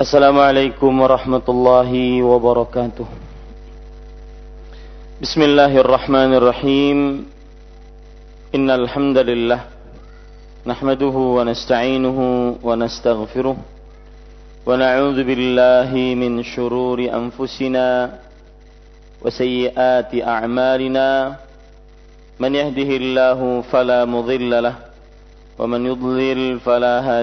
السلام عليكم ورحمة الله وبركاته بسم الله الرحمن الرحيم إن الحمد لله نحمده ونستعينه ونستغفره ونعوذ بالله من شرور أنفسنا وسيئات أعمالنا من يهده الله فلا مضل له ومن يضلل فلا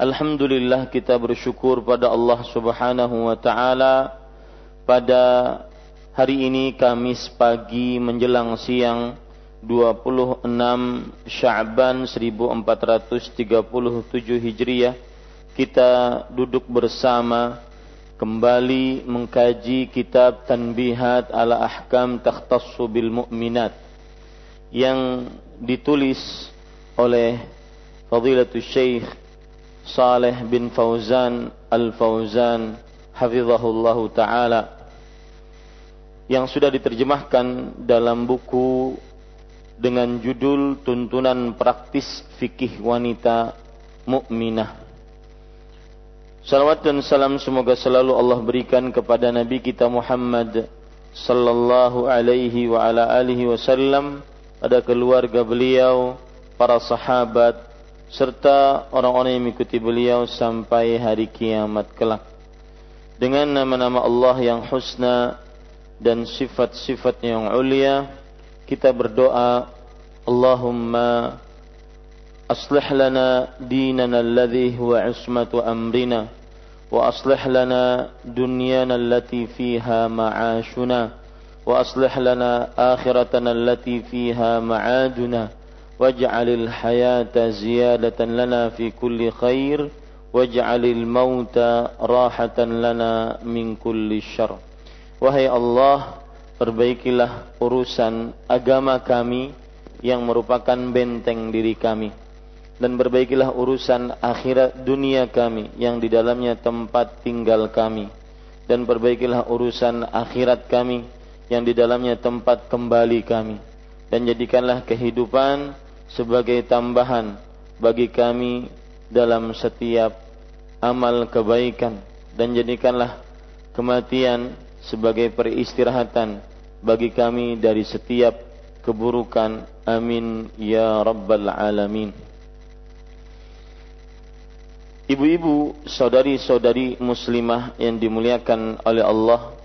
Alhamdulillah kita bersyukur pada Allah Subhanahu wa taala. Pada hari ini Kamis pagi menjelang siang 26 Sya'ban 1437 Hijriah kita duduk bersama kembali mengkaji kitab Tanbihat ala Ahkam Takhtassu bil Mu'minat yang ditulis oleh Fadilatul Syekh Saleh bin Fauzan Al-Fauzan hafizahullah taala yang sudah diterjemahkan dalam buku dengan judul Tuntunan Praktis Fikih Wanita Mukminah. Salawat dan salam semoga selalu Allah berikan kepada Nabi kita Muhammad sallallahu alaihi wa ala alihi wasallam, pada keluarga beliau, para sahabat, serta orang-orang yang mengikuti beliau sampai hari kiamat kelak. Dengan nama-nama Allah yang husna dan sifat-sifat yang ulia, kita berdoa, Allahumma aslih lana dinana alladhi huwa ismatu amrina wa aslih lana dunyana allati fiha ma'ashuna wa aslih lana akhiratana allati fiha ma'aduna waj'alil hayata ziyadatan lana fi kulli khair. Waj'alil mauta rahatan lana min kulli syarr. Wahai Allah perbaikilah urusan agama kami yang merupakan benteng diri kami. Dan perbaikilah urusan akhirat dunia kami yang di dalamnya tempat tinggal kami. Dan perbaikilah urusan akhirat kami yang di dalamnya tempat kembali kami. Dan jadikanlah kehidupan sebagai tambahan bagi kami dalam setiap amal kebaikan. Dan jadikanlah kematian sebagai peristirahatan bagi kami dari setiap keburukan. Amin ya rabbal alamin. Ibu-ibu, saudari-saudari muslimah yang dimuliakan oleh Allah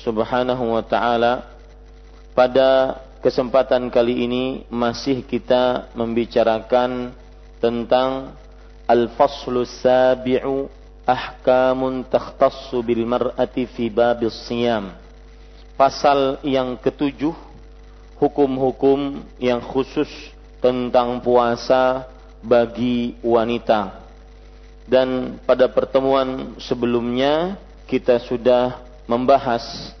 Subhanahu wa taala pada kesempatan kali ini masih kita membicarakan tentang al-faslu sabi'u ahkamun takhtassu bil mar'ati fi babis siyam. Pasal yang ketujuh hukum-hukum yang khusus tentang puasa bagi wanita. Dan pada pertemuan sebelumnya kita sudah membahas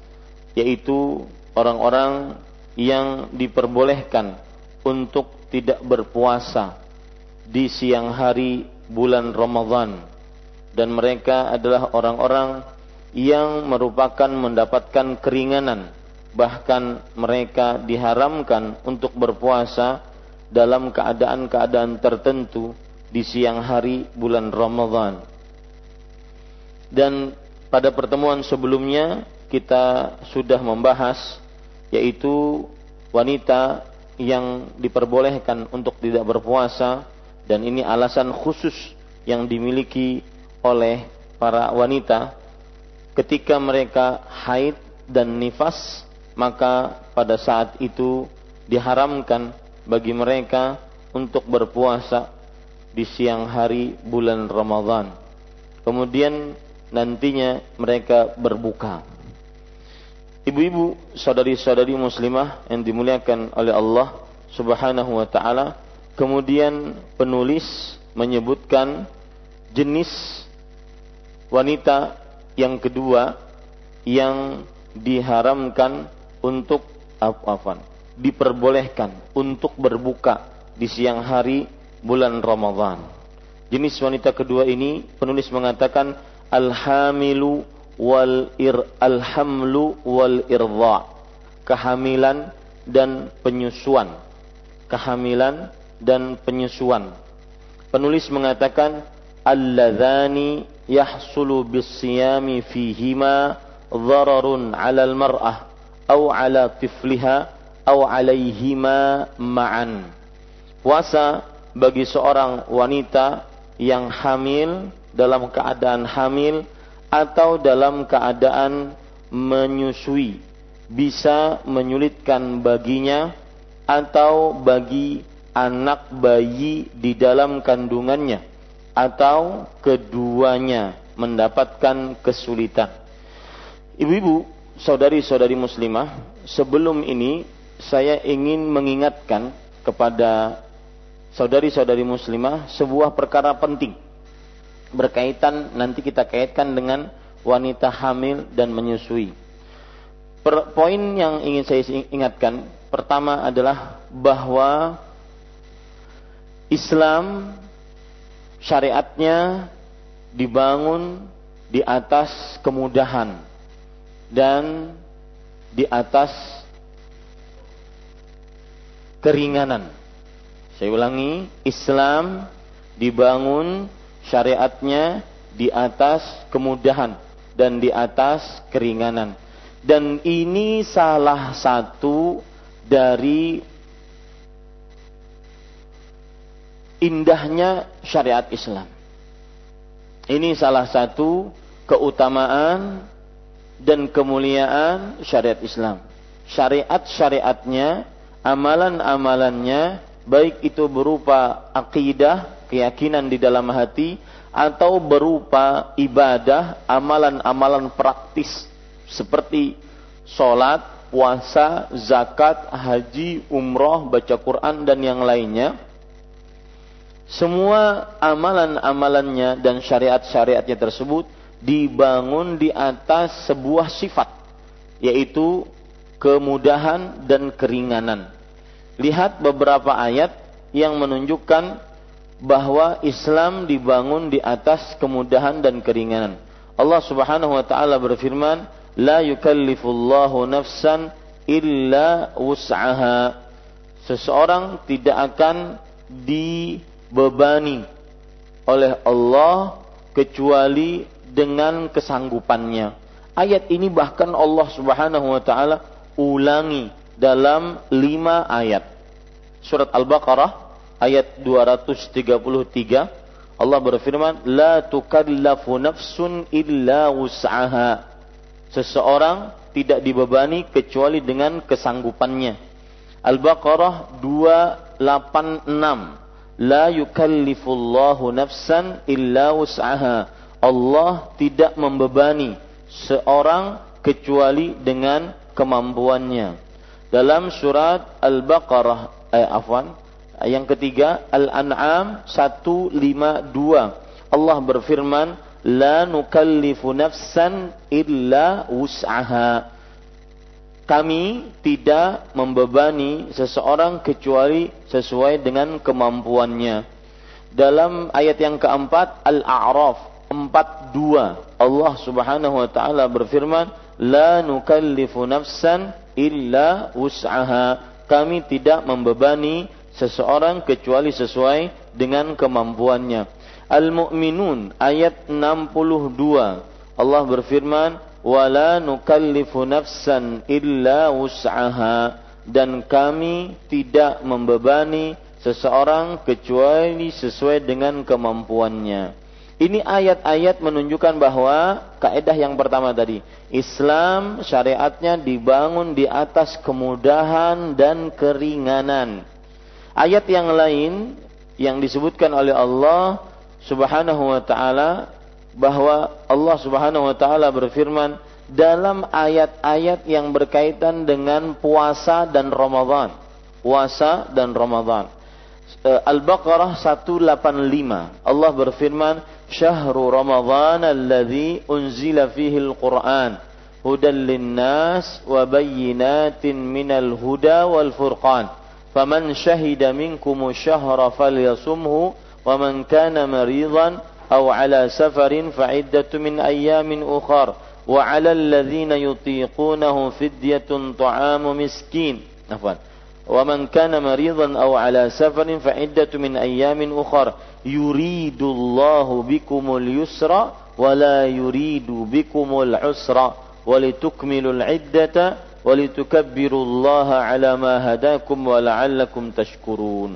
yaitu orang-orang yang diperbolehkan untuk tidak berpuasa di siang hari bulan Ramadan dan mereka adalah orang-orang yang merupakan mendapatkan keringanan bahkan mereka diharamkan untuk berpuasa dalam keadaan-keadaan tertentu di siang hari bulan Ramadan. Dan pada pertemuan sebelumnya kita sudah membahas yaitu wanita yang diperbolehkan untuk tidak berpuasa dan ini alasan khusus yang dimiliki oleh para wanita ketika mereka haid dan nifas maka pada saat itu diharamkan bagi mereka untuk berpuasa di siang hari bulan Ramadhan. Kemudian nantinya mereka berbuka. Ibu-ibu, saudari-saudari muslimah yang dimuliakan oleh Allah Subhanahu wa taala, kemudian penulis menyebutkan jenis wanita yang kedua yang diharamkan untuk apa diperbolehkan untuk berbuka di siang hari bulan Ramadhan. Jenis wanita kedua ini penulis mengatakan al-hamilu wal ir al-hamlu wal irda. Kehamilan dan penyusuan. Kehamilan dan penyusuan. Penulis mengatakan alladzani yahsulu bis-siyami fihima dhararun 'ala al-mar'ah aw 'ala tifliha aw alaihima ma'an. Puasa bagi seorang wanita yang hamil dalam keadaan hamil atau dalam keadaan menyusui bisa menyulitkan baginya atau bagi anak bayi di dalam kandungannya atau keduanya mendapatkan kesulitan. Ibu-ibu, saudari-saudari muslimah, sebelum ini saya ingin mengingatkan kepada saudari-saudari muslimah sebuah perkara penting berkaitan nanti kita kaitkan dengan wanita hamil dan menyusui. Per, poin yang ingin saya ingatkan pertama adalah bahwa Islam syariatnya dibangun di atas kemudahan dan di atas keringanan. Saya ulangi, Islam dibangun syariatnya di atas kemudahan dan di atas keringanan. Dan ini salah satu dari indahnya syariat Islam. Ini salah satu keutamaan dan kemuliaan syariat Islam. Syariat-syariatnya amalan-amalannya baik itu berupa akidah, keyakinan di dalam hati atau berupa ibadah, amalan-amalan praktis seperti sholat, puasa, zakat, haji, umroh, baca Quran dan yang lainnya. Semua amalan-amalannya dan syariat-syariatnya tersebut dibangun di atas sebuah sifat yaitu kemudahan dan keringanan lihat beberapa ayat yang menunjukkan bahwa Islam dibangun di atas kemudahan dan keringanan. Allah Subhanahu wa taala berfirman, "La yukallifullahu nafsan illa wus'aha." Seseorang tidak akan dibebani oleh Allah kecuali dengan kesanggupannya. Ayat ini bahkan Allah Subhanahu wa taala ulangi dalam lima ayat. Surat Al-Baqarah ayat 233 Allah berfirman, "La tukallafu nafsun illa wus'aha." Seseorang tidak dibebani kecuali dengan kesanggupannya. Al-Baqarah 286. La yukallifullahu nafsan illa wus'aha. Allah tidak membebani seorang kecuali dengan kemampuannya dalam surat Al-Baqarah eh, afwan yang ketiga Al-An'am 152 Allah berfirman la nukallifu nafsan illa wus'aha kami tidak membebani seseorang kecuali sesuai dengan kemampuannya. Dalam ayat yang keempat Al-A'raf 42 Allah Subhanahu wa taala berfirman la nukallifu nafsan illa wus'aha. Kami tidak membebani seseorang kecuali sesuai dengan kemampuannya. Al-Mu'minun ayat 62. Allah berfirman, "Wala nukallifu nafsan illa wus'aha." Dan kami tidak membebani seseorang kecuali sesuai dengan kemampuannya. Ini ayat-ayat menunjukkan bahwa kaidah yang pertama tadi, Islam syariatnya dibangun di atas kemudahan dan keringanan. Ayat yang lain yang disebutkan oleh Allah Subhanahu wa taala bahwa Allah Subhanahu wa taala berfirman dalam ayat-ayat yang berkaitan dengan puasa dan Ramadan. Puasa dan Ramadan. Eh, Al-Baqarah 185. Allah berfirman, "Syahrul Ramadan alladzi unzila fihi al-Qur'an hudan lin-nas wa bayyinatin minal huda wal furqan." فمن شهد منكم الشهر فليصمه ومن كان مريضا أو على سفر فعدة من أيام أخر. وعلى الذين يطيقونه فدية طعام مسكين. عفوا. ومن كان مريضا أو على سفر فعدة من أيام أخر. يريد الله بكم اليسر ولا يريد بكم العسر. ولتكملوا العدة walitukabbirullah ala ma hadakum wa la'allakum tashkurun.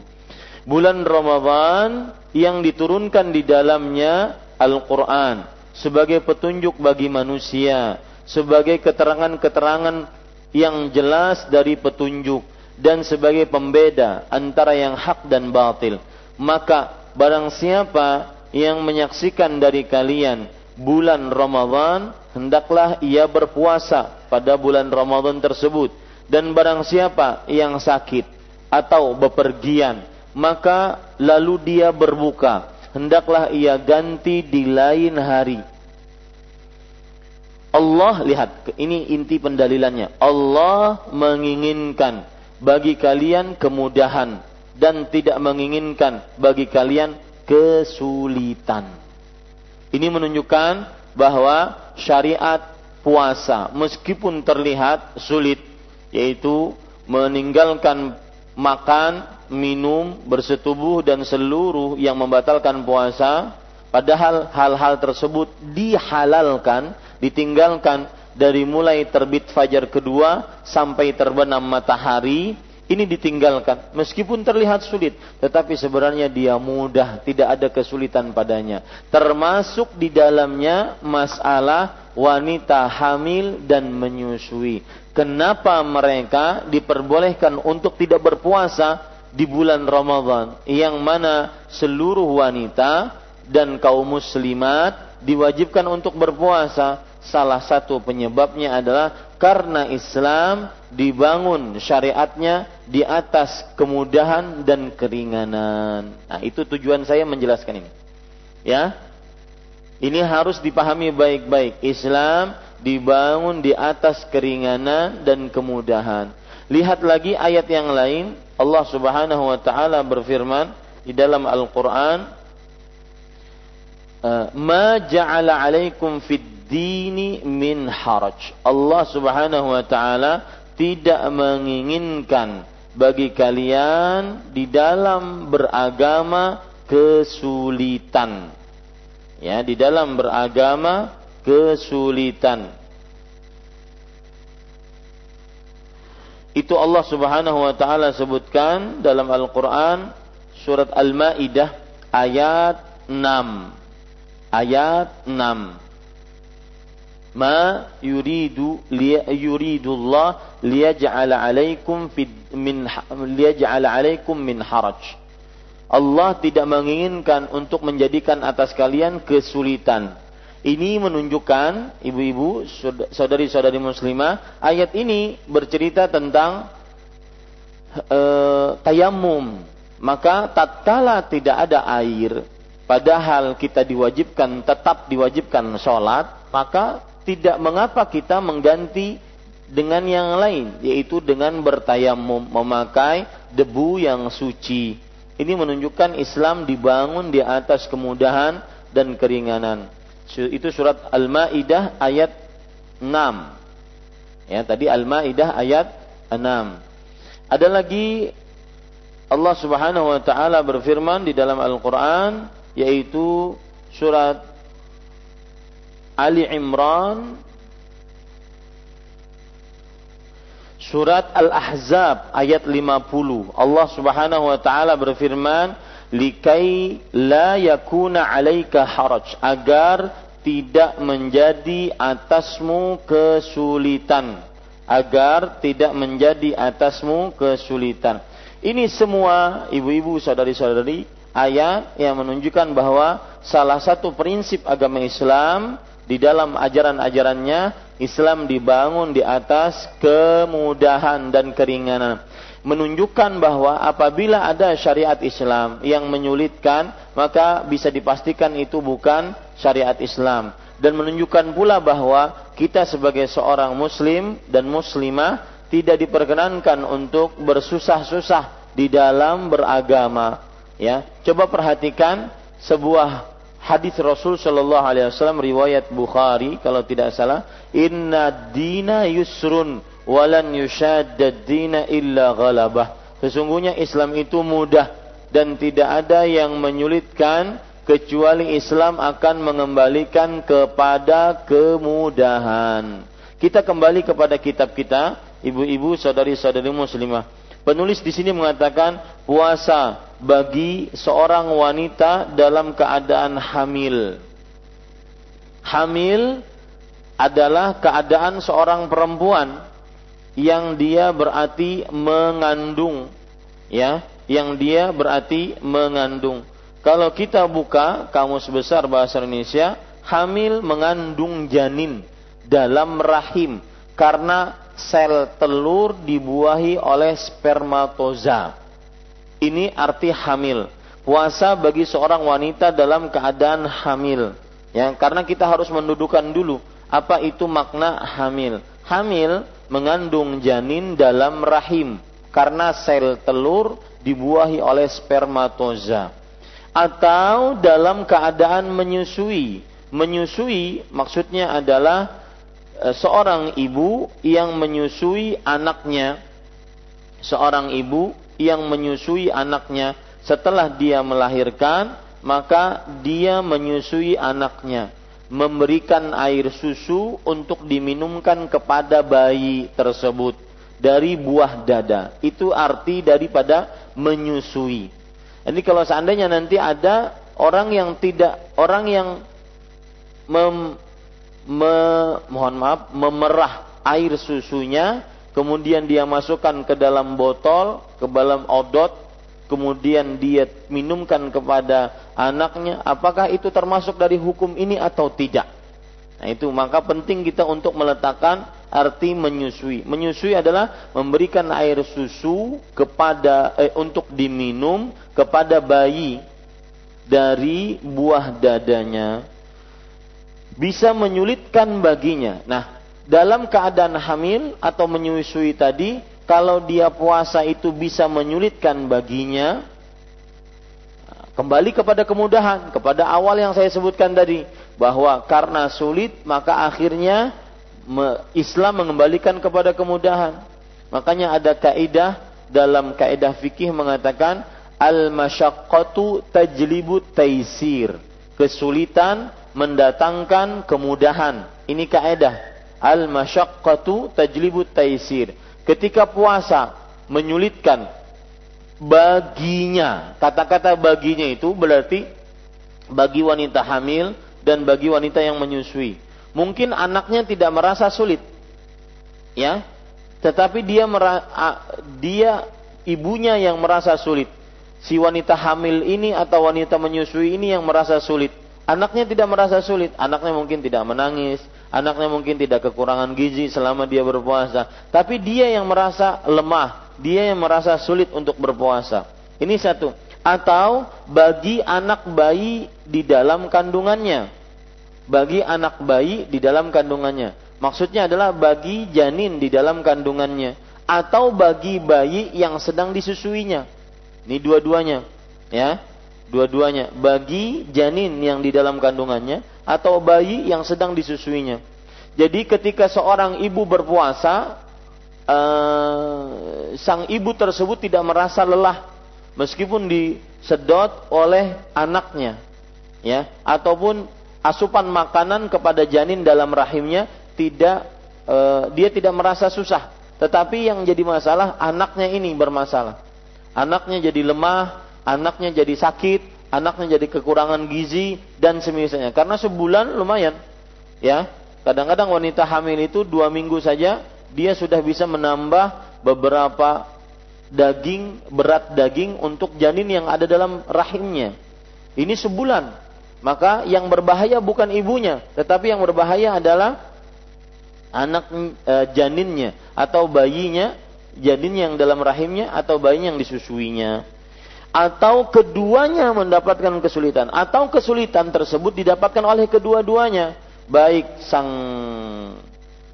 Bulan Ramadan yang diturunkan di dalamnya Al-Qur'an sebagai petunjuk bagi manusia, sebagai keterangan-keterangan yang jelas dari petunjuk dan sebagai pembeda antara yang hak dan batil. Maka barang siapa yang menyaksikan dari kalian bulan Ramadan, hendaklah ia berpuasa pada bulan Ramadan tersebut. Dan barang siapa yang sakit atau bepergian, maka lalu dia berbuka, hendaklah ia ganti di lain hari. Allah lihat, ini inti pendalilannya. Allah menginginkan bagi kalian kemudahan dan tidak menginginkan bagi kalian kesulitan. Ini menunjukkan bahwa syariat puasa meskipun terlihat sulit yaitu meninggalkan makan, minum, bersetubuh dan seluruh yang membatalkan puasa padahal hal-hal tersebut dihalalkan, ditinggalkan dari mulai terbit fajar kedua sampai terbenam matahari ini ditinggalkan. Meskipun terlihat sulit tetapi sebenarnya dia mudah tidak ada kesulitan padanya. Termasuk di dalamnya masalah wanita hamil dan menyusui. Kenapa mereka diperbolehkan untuk tidak berpuasa di bulan Ramadan? Yang mana seluruh wanita dan kaum muslimat diwajibkan untuk berpuasa. Salah satu penyebabnya adalah karena Islam dibangun syariatnya di atas kemudahan dan keringanan. Nah, itu tujuan saya menjelaskan ini. Ya. Ini harus dipahami baik-baik. Islam dibangun di atas keringanan dan kemudahan. Lihat lagi ayat yang lain, Allah Subhanahu wa taala berfirman di dalam Al-Qur'an, "Ma ja'ala 'alaikum fid dini min haraj. Allah Subhanahu wa taala tidak menginginkan bagi kalian di dalam beragama kesulitan. Ya, di dalam beragama kesulitan. Itu Allah Subhanahu wa taala sebutkan dalam Al-Qur'an surat Al-Maidah ayat 6. Ayat 6 ma yuridu yuridu Allah liyaj'ala 'alaikum min liyaj'ala 'alaikum min haraj. Allah tidak menginginkan untuk menjadikan atas kalian kesulitan. Ini menunjukkan ibu-ibu, saudari-saudari muslimah, ayat ini bercerita tentang uh, tayamum. Maka tatkala tidak ada air, padahal kita diwajibkan tetap diwajibkan sholat, maka tidak mengapa kita mengganti dengan yang lain yaitu dengan bertayamum memakai debu yang suci. Ini menunjukkan Islam dibangun di atas kemudahan dan keringanan. Itu surat Al-Maidah ayat 6. Ya, tadi Al-Maidah ayat 6. Ada lagi Allah Subhanahu wa taala berfirman di dalam Al-Qur'an yaitu surat Ali Imran Surat Al-Ahzab ayat 50. Allah Subhanahu wa taala berfirman, "Likai la yakuna 'alaika haraj." Agar tidak menjadi atasmu kesulitan. Agar tidak menjadi atasmu kesulitan. Ini semua ibu-ibu, saudari-saudari, ayat yang menunjukkan bahwa salah satu prinsip agama Islam di dalam ajaran-ajarannya Islam dibangun di atas kemudahan dan keringanan. Menunjukkan bahwa apabila ada syariat Islam yang menyulitkan, maka bisa dipastikan itu bukan syariat Islam. Dan menunjukkan pula bahwa kita sebagai seorang muslim dan muslimah tidak diperkenankan untuk bersusah-susah di dalam beragama. Ya, coba perhatikan sebuah hadis Rasul Shallallahu Alaihi Wasallam riwayat Bukhari kalau tidak salah Inna dina yusrun walan yushaddad dina illa ghalabah. Sesungguhnya Islam itu mudah dan tidak ada yang menyulitkan kecuali Islam akan mengembalikan kepada kemudahan. Kita kembali kepada kitab kita ibu-ibu saudari-saudari muslimah. Penulis di sini mengatakan puasa bagi seorang wanita dalam keadaan hamil. Hamil adalah keadaan seorang perempuan yang dia berarti mengandung, ya, yang dia berarti mengandung. Kalau kita buka kamus besar bahasa Indonesia, hamil mengandung janin dalam rahim karena sel telur dibuahi oleh spermatoza. Ini arti hamil. Puasa bagi seorang wanita dalam keadaan hamil. Ya, karena kita harus mendudukan dulu apa itu makna hamil. Hamil mengandung janin dalam rahim karena sel telur dibuahi oleh spermatoza. Atau dalam keadaan menyusui. Menyusui maksudnya adalah e, seorang ibu yang menyusui anaknya. Seorang ibu yang menyusui anaknya. Setelah dia melahirkan maka dia menyusui anaknya. Memberikan air susu untuk diminumkan kepada bayi tersebut dari buah dada. Itu arti daripada menyusui. Jadi kalau seandainya nanti ada orang yang tidak orang yang mem, me, mohon maaf memerah air susunya kemudian dia masukkan ke dalam botol, ke dalam odot, kemudian dia minumkan kepada anaknya, apakah itu termasuk dari hukum ini atau tidak? Nah itu maka penting kita untuk meletakkan arti menyusui. Menyusui adalah memberikan air susu kepada eh, untuk diminum kepada bayi dari buah dadanya bisa menyulitkan baginya. Nah, dalam keadaan hamil atau menyusui tadi, kalau dia puasa itu bisa menyulitkan baginya, kembali kepada kemudahan, kepada awal yang saya sebutkan tadi, bahwa karena sulit maka akhirnya Islam mengembalikan kepada kemudahan. Makanya ada kaidah dalam kaidah fikih mengatakan al masyaqqatu tajlibu taisir. Kesulitan mendatangkan kemudahan. Ini kaidah al masyaqqatu tajlibu taisir. Ketika puasa menyulitkan baginya. Kata-kata baginya itu berarti bagi wanita hamil dan bagi wanita yang menyusui. Mungkin anaknya tidak merasa sulit. Ya. Tetapi dia dia ibunya yang merasa sulit. Si wanita hamil ini atau wanita menyusui ini yang merasa sulit. Anaknya tidak merasa sulit, anaknya mungkin tidak menangis, Anaknya mungkin tidak kekurangan gizi selama dia berpuasa, tapi dia yang merasa lemah, dia yang merasa sulit untuk berpuasa. Ini satu. Atau bagi anak bayi di dalam kandungannya. Bagi anak bayi di dalam kandungannya. Maksudnya adalah bagi janin di dalam kandungannya atau bagi bayi yang sedang disusuinya. Ini dua-duanya, ya. Dua-duanya bagi janin yang di dalam kandungannya atau bayi yang sedang disusuinya. Jadi ketika seorang ibu berpuasa, uh, sang ibu tersebut tidak merasa lelah meskipun disedot oleh anaknya, ya, ataupun asupan makanan kepada janin dalam rahimnya tidak uh, dia tidak merasa susah. Tetapi yang jadi masalah anaknya ini bermasalah. Anaknya jadi lemah, anaknya jadi sakit, anaknya jadi kekurangan gizi dan semisalnya. Karena sebulan lumayan, ya Kadang-kadang wanita hamil itu dua minggu saja dia sudah bisa menambah beberapa daging berat daging untuk janin yang ada dalam rahimnya. Ini sebulan. Maka yang berbahaya bukan ibunya, tetapi yang berbahaya adalah anak e, janinnya atau bayinya, janin yang dalam rahimnya atau bayi yang disusuinya. Atau keduanya mendapatkan kesulitan atau kesulitan tersebut didapatkan oleh kedua-duanya baik sang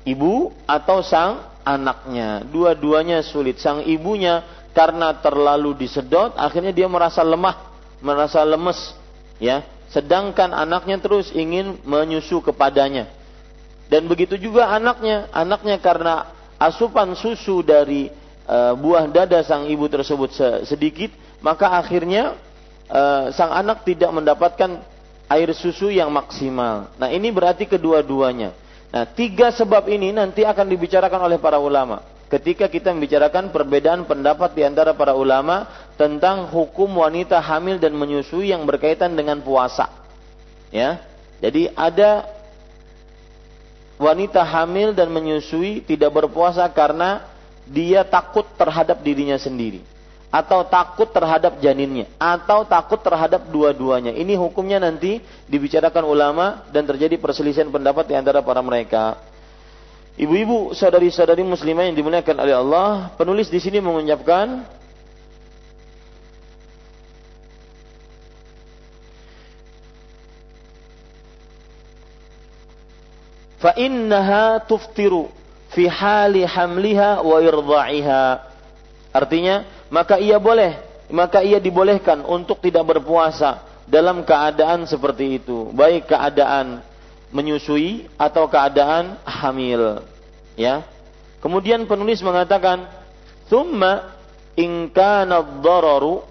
ibu atau sang anaknya. Dua-duanya sulit. Sang ibunya karena terlalu disedot, akhirnya dia merasa lemah, merasa lemes, ya. Sedangkan anaknya terus ingin menyusu kepadanya. Dan begitu juga anaknya, anaknya karena asupan susu dari e, buah dada sang ibu tersebut sedikit, maka akhirnya e, sang anak tidak mendapatkan air susu yang maksimal. Nah, ini berarti kedua-duanya. Nah, tiga sebab ini nanti akan dibicarakan oleh para ulama. Ketika kita membicarakan perbedaan pendapat di antara para ulama tentang hukum wanita hamil dan menyusui yang berkaitan dengan puasa. Ya. Jadi ada wanita hamil dan menyusui tidak berpuasa karena dia takut terhadap dirinya sendiri atau takut terhadap janinnya atau takut terhadap dua-duanya. Ini hukumnya nanti dibicarakan ulama dan terjadi perselisihan pendapat di antara para mereka. Ibu-ibu, saudari-saudari muslimah yang dimuliakan oleh Allah, penulis di sini mengucapkan fa innaha tuftiru fi hali hamliha wa irdha'iha. Artinya maka ia boleh, maka ia dibolehkan untuk tidak berpuasa dalam keadaan seperti itu, baik keadaan menyusui atau keadaan hamil. Ya. Kemudian penulis mengatakan, "Tsumma in kana ad-dararu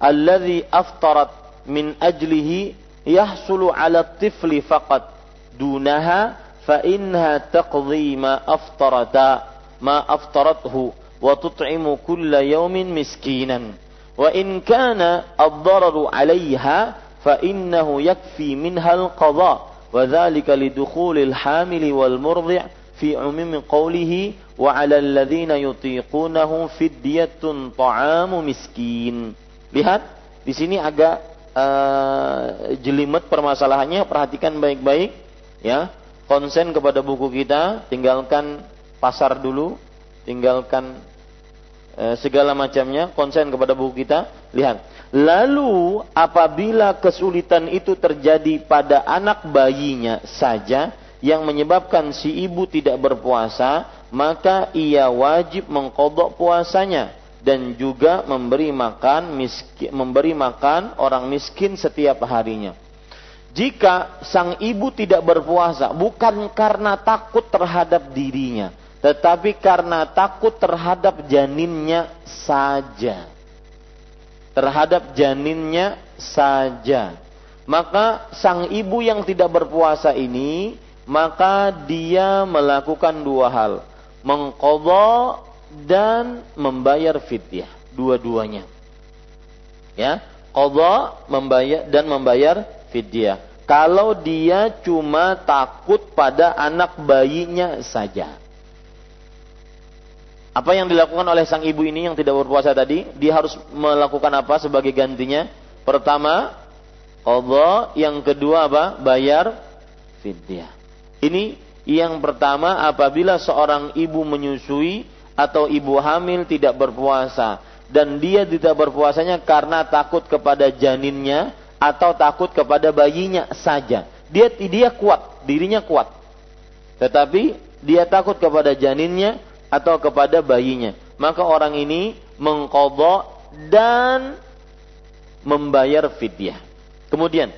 alladhi aftarat min ajlihi yahsulu 'ala at-tifli faqat dunaha fa inha taqdi ma aftarata ma aftarathu wa tut'imu kulla مسكينا miskinan. Wa in kana ad-dararu 'alayha fa innahu yakfi minha al-qadha. Wa dhalika وعلى الذين wal murdi' fi umumi qawlihi wa yutiqunahu fidyatun miskin. Lihat di sini agak uh, jelimet permasalahannya perhatikan baik-baik ya. Konsen kepada buku kita tinggalkan pasar dulu tinggalkan e, segala macamnya, konsen kepada buku kita. Lihat. Lalu apabila kesulitan itu terjadi pada anak bayinya saja yang menyebabkan si ibu tidak berpuasa, maka ia wajib mengkodok puasanya dan juga memberi makan miskin, memberi makan orang miskin setiap harinya. Jika sang ibu tidak berpuasa bukan karena takut terhadap dirinya, tetapi karena takut terhadap janinnya saja. Terhadap janinnya saja. Maka sang ibu yang tidak berpuasa ini, maka dia melakukan dua hal. Mengkodok dan membayar fidyah. Dua-duanya. Ya, kodok membayar dan membayar fidyah. Kalau dia cuma takut pada anak bayinya saja. Apa yang dilakukan oleh sang ibu ini yang tidak berpuasa tadi? Dia harus melakukan apa sebagai gantinya? Pertama, qadha, yang kedua apa? Bayar fidyah. Ini yang pertama apabila seorang ibu menyusui atau ibu hamil tidak berpuasa dan dia tidak berpuasanya karena takut kepada janinnya atau takut kepada bayinya saja. Dia dia kuat, dirinya kuat. Tetapi dia takut kepada janinnya atau kepada bayinya. Maka orang ini mengkodok dan membayar fidyah. Kemudian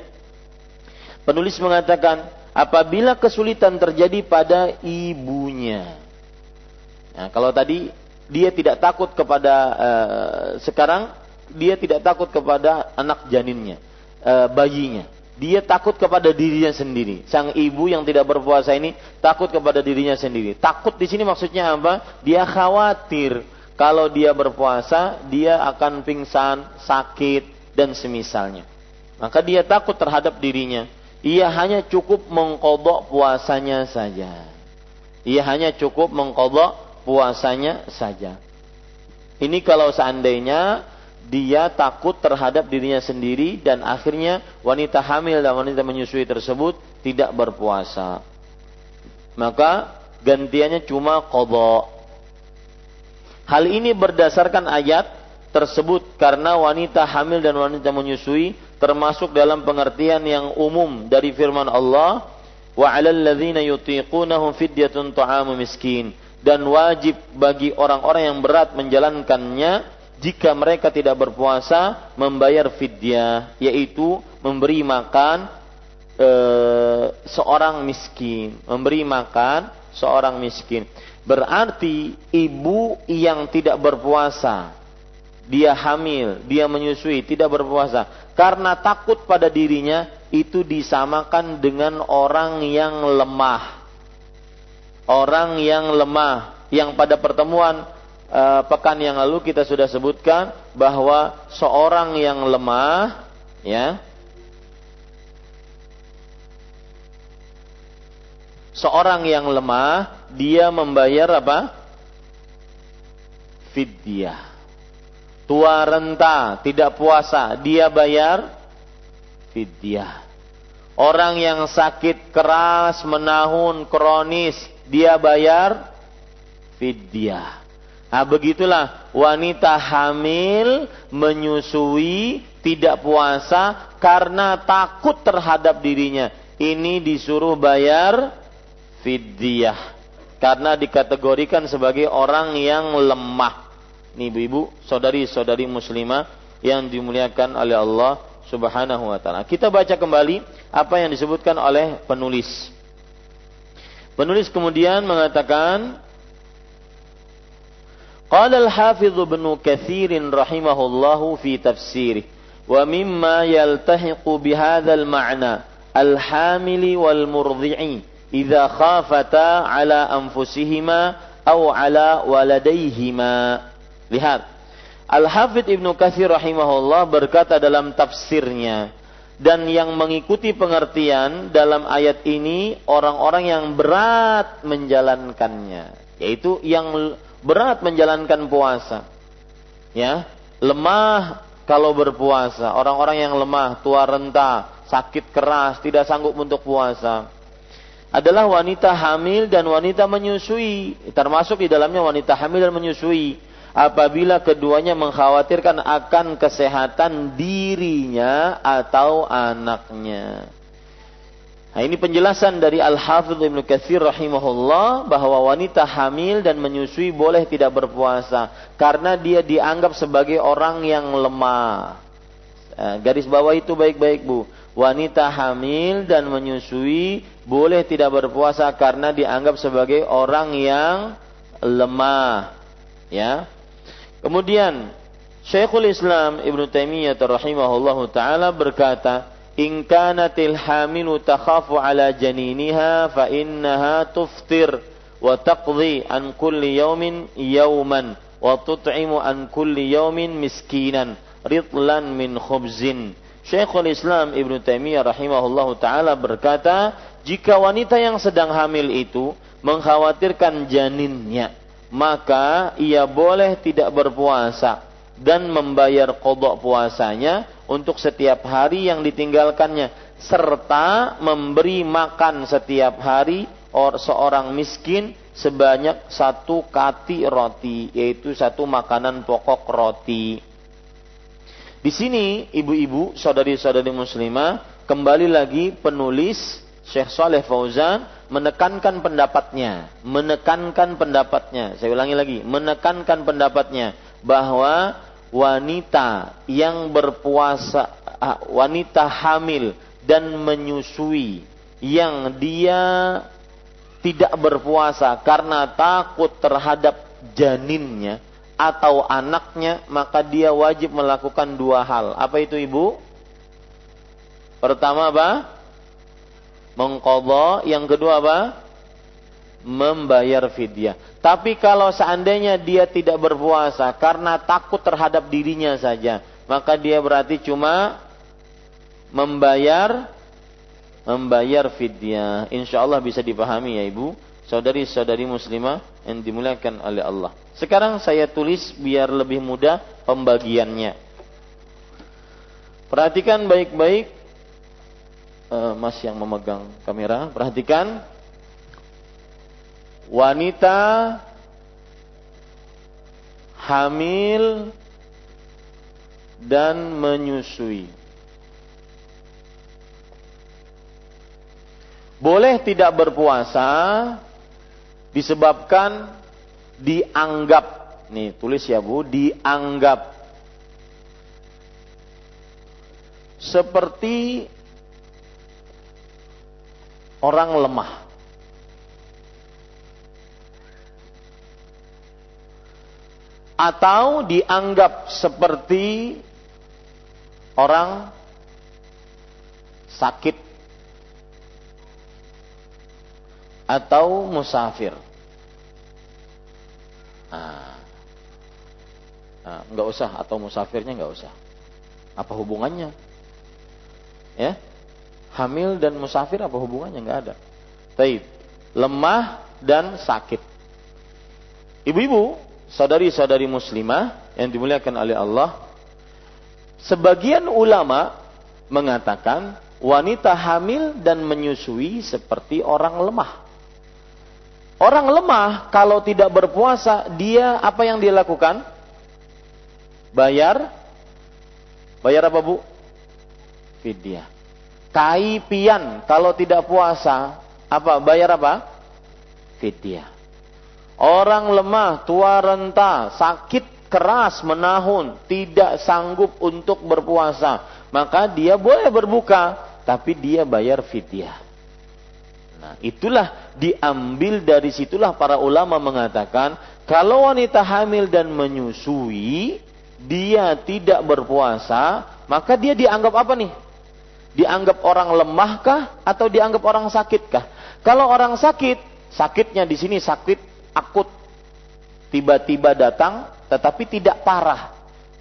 penulis mengatakan apabila kesulitan terjadi pada ibunya. Nah, kalau tadi dia tidak takut kepada uh, sekarang dia tidak takut kepada anak janinnya, uh, bayinya. Dia takut kepada dirinya sendiri. Sang ibu yang tidak berpuasa ini takut kepada dirinya sendiri. Takut di sini maksudnya apa? Dia khawatir kalau dia berpuasa dia akan pingsan, sakit dan semisalnya. Maka dia takut terhadap dirinya. Ia hanya cukup mengkodok puasanya saja. Ia hanya cukup mengkodok puasanya saja. Ini kalau seandainya dia takut terhadap dirinya sendiri dan akhirnya wanita hamil dan wanita menyusui tersebut tidak berpuasa. Maka gantiannya cuma kodok. Hal ini berdasarkan ayat tersebut karena wanita hamil dan wanita menyusui termasuk dalam pengertian yang umum dari firman Allah wa 'alal ladzina yutiqunahu fidyatun ta'amu miskin dan wajib bagi orang-orang yang berat menjalankannya jika mereka tidak berpuasa membayar fidyah yaitu memberi makan e, seorang miskin. Memberi makan seorang miskin. Berarti ibu yang tidak berpuasa dia hamil dia menyusui tidak berpuasa. Karena takut pada dirinya itu disamakan dengan orang yang lemah. Orang yang lemah yang pada pertemuan uh, pekan yang lalu kita sudah sebutkan bahwa seorang yang lemah ya seorang yang lemah dia membayar apa? Fidyah. Tua renta tidak puasa dia bayar fidyah. Orang yang sakit keras menahun kronis dia bayar fidyah. Nah, begitulah wanita hamil menyusui tidak puasa karena takut terhadap dirinya. Ini disuruh bayar fidyah karena dikategorikan sebagai orang yang lemah. Nih ibu-ibu, saudari-saudari muslimah yang dimuliakan oleh Allah Subhanahu wa taala. Kita baca kembali apa yang disebutkan oleh penulis. Penulis kemudian mengatakan Al-Hafiz Ibn Katsir rahimahullahu fi tafsirih wa mimma yaltahiqu bihadha al-ma'na al-hamili wal murdi'i idza khafata ala anfusihima aw ala waladayhima. Lihat. Al-Hafidh Ibnu Katsir rahimahullah berkata dalam tafsirnya, dan yang mengikuti pengertian dalam ayat ini orang-orang yang berat menjalankannya yaitu yang berat menjalankan puasa. Ya lemah kalau berpuasa. Orang-orang yang lemah tua renta sakit keras tidak sanggup untuk puasa. Adalah wanita hamil dan wanita menyusui. Termasuk di dalamnya wanita hamil dan menyusui. Apabila keduanya mengkhawatirkan akan kesehatan dirinya atau anaknya. Nah, ini penjelasan dari Al-Hafidh Ibnu Katsir rahimahullah bahwa wanita hamil dan menyusui boleh tidak berpuasa karena dia dianggap sebagai orang yang lemah. Nah, garis bawah itu baik-baik Bu. Wanita hamil dan menyusui boleh tidak berpuasa karena dianggap sebagai orang yang lemah. Ya. Kemudian Syekhul Islam Ibn Taimiyah rahimahullahu taala berkata, "In kanatil hamilu takhafu ala janiniha fa innaha tuftir wa taqdi an kulli yawmin yawman wa tut'imu an kulli yawmin miskinan ritlan min khubzin." Syekhul Islam Ibn Taimiyah rahimahullahu taala berkata, jika wanita yang sedang hamil itu mengkhawatirkan janinnya maka ia boleh tidak berpuasa dan membayar kodok puasanya untuk setiap hari yang ditinggalkannya serta memberi makan setiap hari or seorang miskin sebanyak satu kati roti yaitu satu makanan pokok roti. Di sini ibu-ibu, saudari-saudari muslimah, kembali lagi penulis Syekh Saleh Fauzan menekankan pendapatnya, menekankan pendapatnya. Saya ulangi lagi, menekankan pendapatnya bahwa wanita yang berpuasa, ah, wanita hamil dan menyusui yang dia tidak berpuasa karena takut terhadap janinnya atau anaknya, maka dia wajib melakukan dua hal. Apa itu ibu? Pertama apa? Mengkodok. Yang kedua apa? Membayar fidyah. Tapi kalau seandainya dia tidak berpuasa karena takut terhadap dirinya saja, maka dia berarti cuma membayar membayar fidyah. Insya Allah bisa dipahami ya ibu, saudari-saudari muslimah yang dimuliakan oleh Allah. Sekarang saya tulis biar lebih mudah pembagiannya. Perhatikan baik-baik, uh, Mas yang memegang kamera, perhatikan wanita hamil dan menyusui. Boleh tidak berpuasa disebabkan dianggap nih tulis ya Bu, dianggap seperti orang lemah. Atau dianggap seperti orang sakit atau musafir. Nah, nah, nggak usah atau musafirnya nggak usah. Apa hubungannya? Ya, hamil dan musafir apa hubungannya? Nggak ada. Taib, lemah dan sakit. Ibu-ibu, saudari-saudari muslimah yang dimuliakan oleh Allah, sebagian ulama mengatakan wanita hamil dan menyusui seperti orang lemah. Orang lemah kalau tidak berpuasa, dia apa yang dia lakukan? Bayar. Bayar apa bu? Fidyah. Kaipian kalau tidak puasa, apa? Bayar apa? Fidyah. Orang lemah, tua renta, sakit keras menahun, tidak sanggup untuk berpuasa, maka dia boleh berbuka, tapi dia bayar fidyah. Nah, itulah diambil dari situlah para ulama mengatakan kalau wanita hamil dan menyusui dia tidak berpuasa, maka dia dianggap apa nih? Dianggap orang lemahkah atau dianggap orang sakitkah? Kalau orang sakit, sakitnya di sini sakit akut. Tiba-tiba datang tetapi tidak parah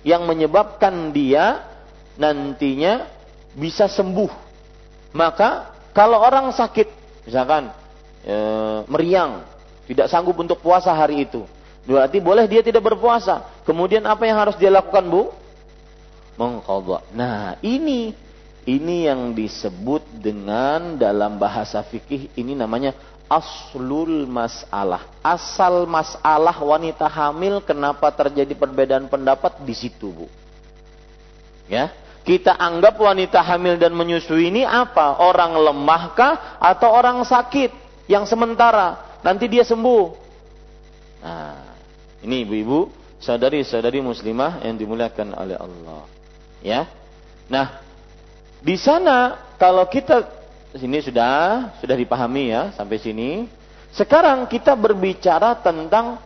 yang menyebabkan dia nantinya bisa sembuh. Maka kalau orang sakit misalkan e, meriang, tidak sanggup untuk puasa hari itu. Berarti boleh dia tidak berpuasa. Kemudian apa yang harus dia lakukan, Bu? Mengqadha. Nah, ini ini yang disebut dengan dalam bahasa fikih ini namanya aslul masalah. Asal masalah wanita hamil kenapa terjadi perbedaan pendapat di situ, Bu. Ya kita anggap wanita hamil dan menyusui ini apa? Orang lemahkah atau orang sakit yang sementara? Nanti dia sembuh. Nah, ini ibu-ibu, saudari-saudari muslimah yang dimuliakan oleh Allah. Ya. Nah, di sana kalau kita sini sudah sudah dipahami ya sampai sini. Sekarang kita berbicara tentang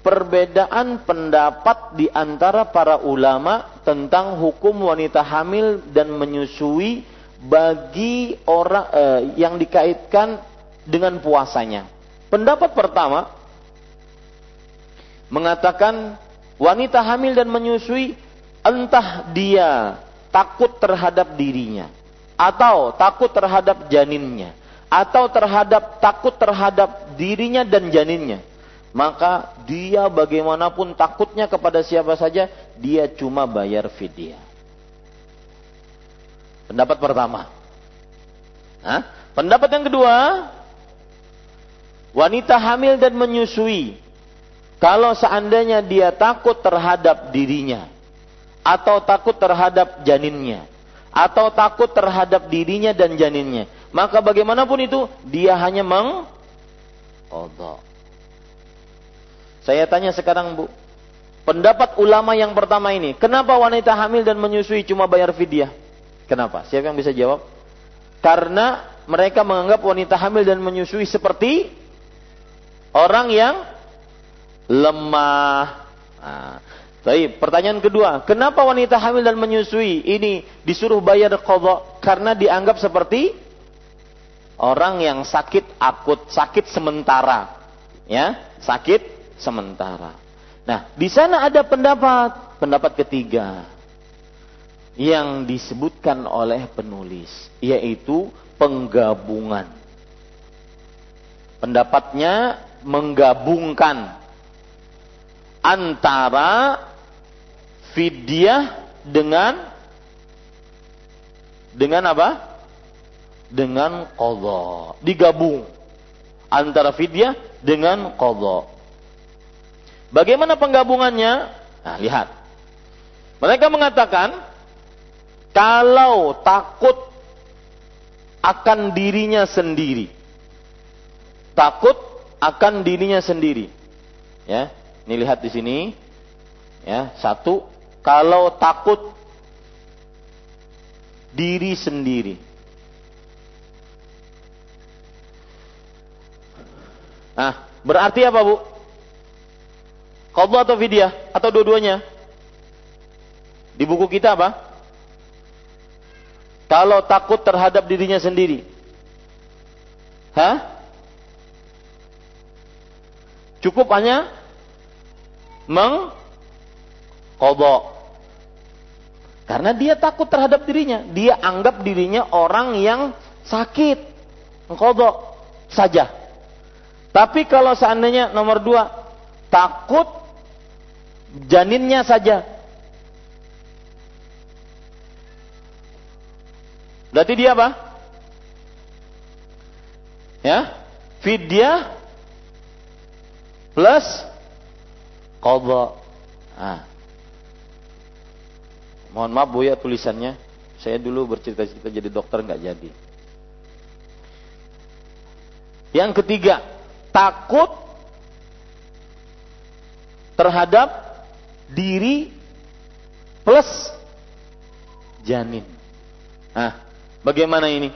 perbedaan pendapat di antara para ulama tentang hukum wanita hamil dan menyusui bagi orang eh, yang dikaitkan dengan puasanya. Pendapat pertama mengatakan wanita hamil dan menyusui entah dia takut terhadap dirinya atau takut terhadap janinnya atau terhadap takut terhadap dirinya dan janinnya maka dia bagaimanapun takutnya kepada siapa saja, dia cuma bayar fidyah. Pendapat pertama. Hah? Pendapat yang kedua, wanita hamil dan menyusui. Kalau seandainya dia takut terhadap dirinya, atau takut terhadap janinnya, atau takut terhadap dirinya dan janinnya, maka bagaimanapun itu dia hanya meng saya tanya sekarang Bu, pendapat ulama yang pertama ini, kenapa wanita hamil dan menyusui cuma bayar fidyah? Kenapa? Siapa yang bisa jawab? Karena mereka menganggap wanita hamil dan menyusui seperti orang yang lemah. Nah, tapi pertanyaan kedua, kenapa wanita hamil dan menyusui ini disuruh bayar kodok? Karena dianggap seperti orang yang sakit akut, sakit sementara, ya, sakit sementara. Nah, di sana ada pendapat, pendapat ketiga yang disebutkan oleh penulis, yaitu penggabungan. Pendapatnya menggabungkan antara fidyah dengan dengan apa? Dengan qadha. Digabung antara fidyah dengan qadha. Bagaimana penggabungannya? Nah, lihat. Mereka mengatakan kalau takut akan dirinya sendiri. Takut akan dirinya sendiri. Ya, ini lihat di sini. Ya, satu, kalau takut diri sendiri. Nah, berarti apa, Bu? Qadha atau fidyah atau dua-duanya? Di buku kita apa? Kalau takut terhadap dirinya sendiri. Hah? Cukup hanya mengkodok. Karena dia takut terhadap dirinya. Dia anggap dirinya orang yang sakit. Mengkodok saja. Tapi kalau seandainya nomor dua, takut janinnya saja. Berarti dia apa? Ya, fidyah plus qadha. Ah. Mohon maaf Bu ya tulisannya. Saya dulu bercerita-cerita jadi dokter nggak jadi. Yang ketiga, takut terhadap diri plus janin. Nah, bagaimana ini?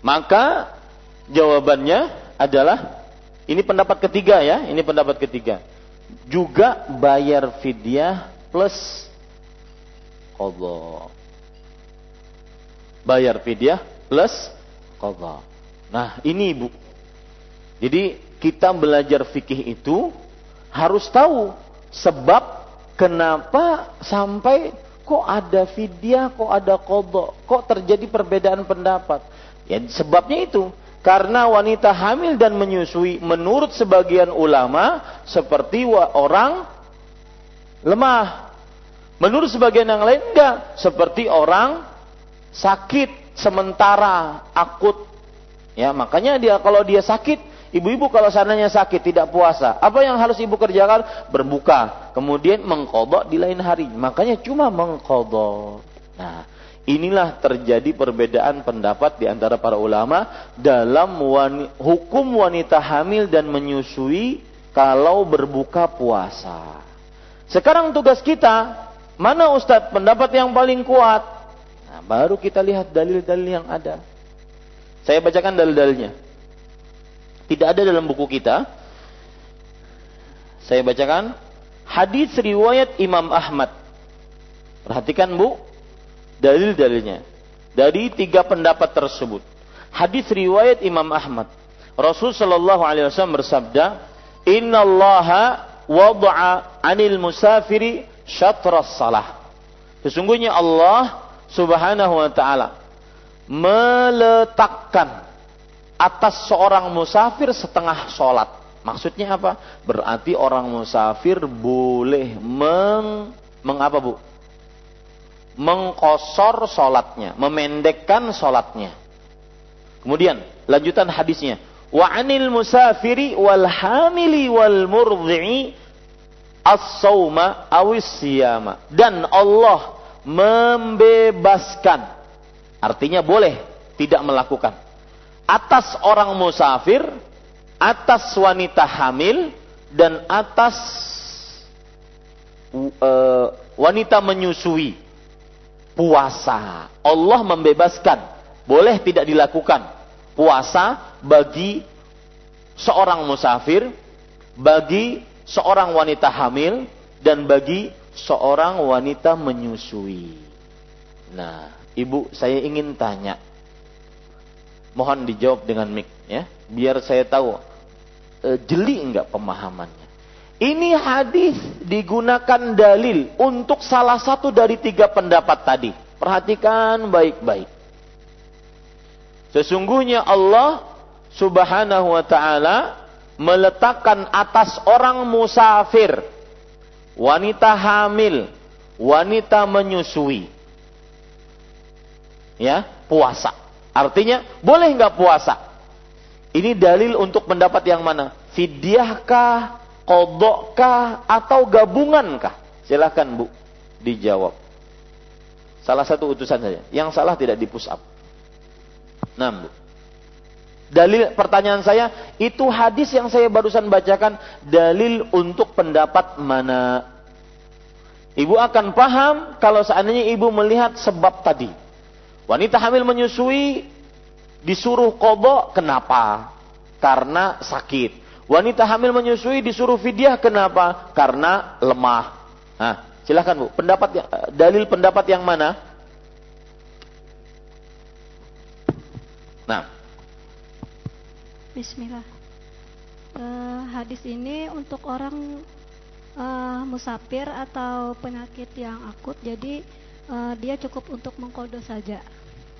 Maka jawabannya adalah ini pendapat ketiga ya, ini pendapat ketiga. Juga bayar fidyah plus qadha. Bayar fidyah plus qadha. Nah, ini Ibu. Jadi kita belajar fikih itu harus tahu sebab kenapa sampai kok ada fidyah, kok ada qadha, kok terjadi perbedaan pendapat. Ya sebabnya itu karena wanita hamil dan menyusui menurut sebagian ulama seperti orang lemah. Menurut sebagian yang lain enggak, seperti orang sakit sementara akut. Ya, makanya dia kalau dia sakit, ibu-ibu kalau sananya sakit tidak puasa, apa yang harus ibu kerjakan? Berbuka, kemudian mengkodok di lain hari. Makanya cuma mengkodok. Nah, Inilah terjadi perbedaan pendapat di antara para ulama dalam wani, hukum wanita hamil dan menyusui kalau berbuka puasa. Sekarang tugas kita, mana Ustadz pendapat yang paling kuat? Nah, baru kita lihat dalil-dalil yang ada. Saya bacakan dalil-dalilnya. Tidak ada dalam buku kita. Saya bacakan hadis riwayat Imam Ahmad. Perhatikan Bu, dalil-dalilnya dari tiga pendapat tersebut. Hadis riwayat Imam Ahmad. Rasul sallallahu alaihi wasallam bersabda, "Inna Allah wada'a 'anil musafiri syatras salah." Sesungguhnya Allah Subhanahu wa taala meletakkan atas seorang musafir setengah sholat. Maksudnya apa? Berarti orang musafir boleh meng, mengapa bu? mengkosor solatnya, memendekkan solatnya. Kemudian lanjutan hadisnya, wa anil musafiri wal hamili wal murdi'i as-sauma awis. Dan Allah membebaskan, artinya boleh tidak melakukan. Atas orang musafir, atas wanita hamil dan atas uh, wanita menyusui. Puasa. Allah membebaskan. Boleh tidak dilakukan? Puasa bagi seorang musafir, bagi seorang wanita hamil, dan bagi seorang wanita menyusui. Nah, ibu saya ingin tanya. Mohon dijawab dengan mik ya, biar saya tahu e, jeli enggak pemahamannya. Ini hadis digunakan dalil untuk salah satu dari tiga pendapat tadi. Perhatikan baik-baik. Sesungguhnya Allah Subhanahu wa taala meletakkan atas orang musafir, wanita hamil, wanita menyusui. Ya, puasa. Artinya boleh nggak puasa? Ini dalil untuk pendapat yang mana? Fidyahkah, kodokkah, atau gabungankah? Silahkan bu, dijawab. Salah satu utusan saja. Yang salah tidak di. Nah, bu. Dalil pertanyaan saya, itu hadis yang saya barusan bacakan dalil untuk pendapat mana? Ibu akan paham kalau seandainya ibu melihat sebab tadi. Wanita hamil menyusui disuruh kodok, kenapa? Karena sakit. Wanita hamil menyusui disuruh fidyah, kenapa? Karena lemah. Nah, silahkan bu, pendapat dalil pendapat yang mana? Nah, Bismillah. Uh, hadis ini untuk orang uh, musafir atau penyakit yang akut, jadi uh, dia cukup untuk mengkodo saja.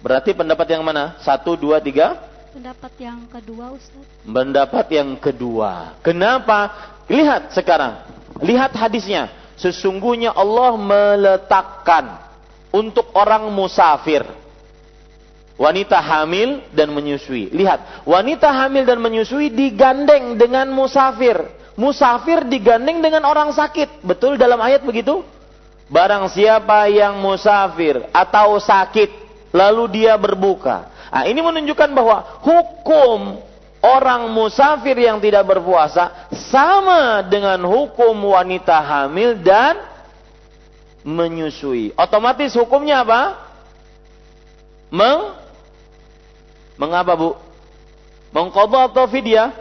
Berarti pendapat yang mana? Satu, dua, tiga? Pendapat yang kedua, Ustaz. Pendapat yang kedua. Kenapa? Lihat sekarang. Lihat hadisnya. Sesungguhnya Allah meletakkan untuk orang musafir wanita hamil dan menyusui. Lihat, wanita hamil dan menyusui digandeng dengan musafir. Musafir digandeng dengan orang sakit. Betul dalam ayat begitu? Barang siapa yang musafir atau sakit, lalu dia berbuka. Nah, ini menunjukkan bahwa hukum orang musafir yang tidak berpuasa sama dengan hukum wanita hamil dan menyusui. Otomatis hukumnya apa? Meng Mengapa bu? Mengkodoh atau fidyah?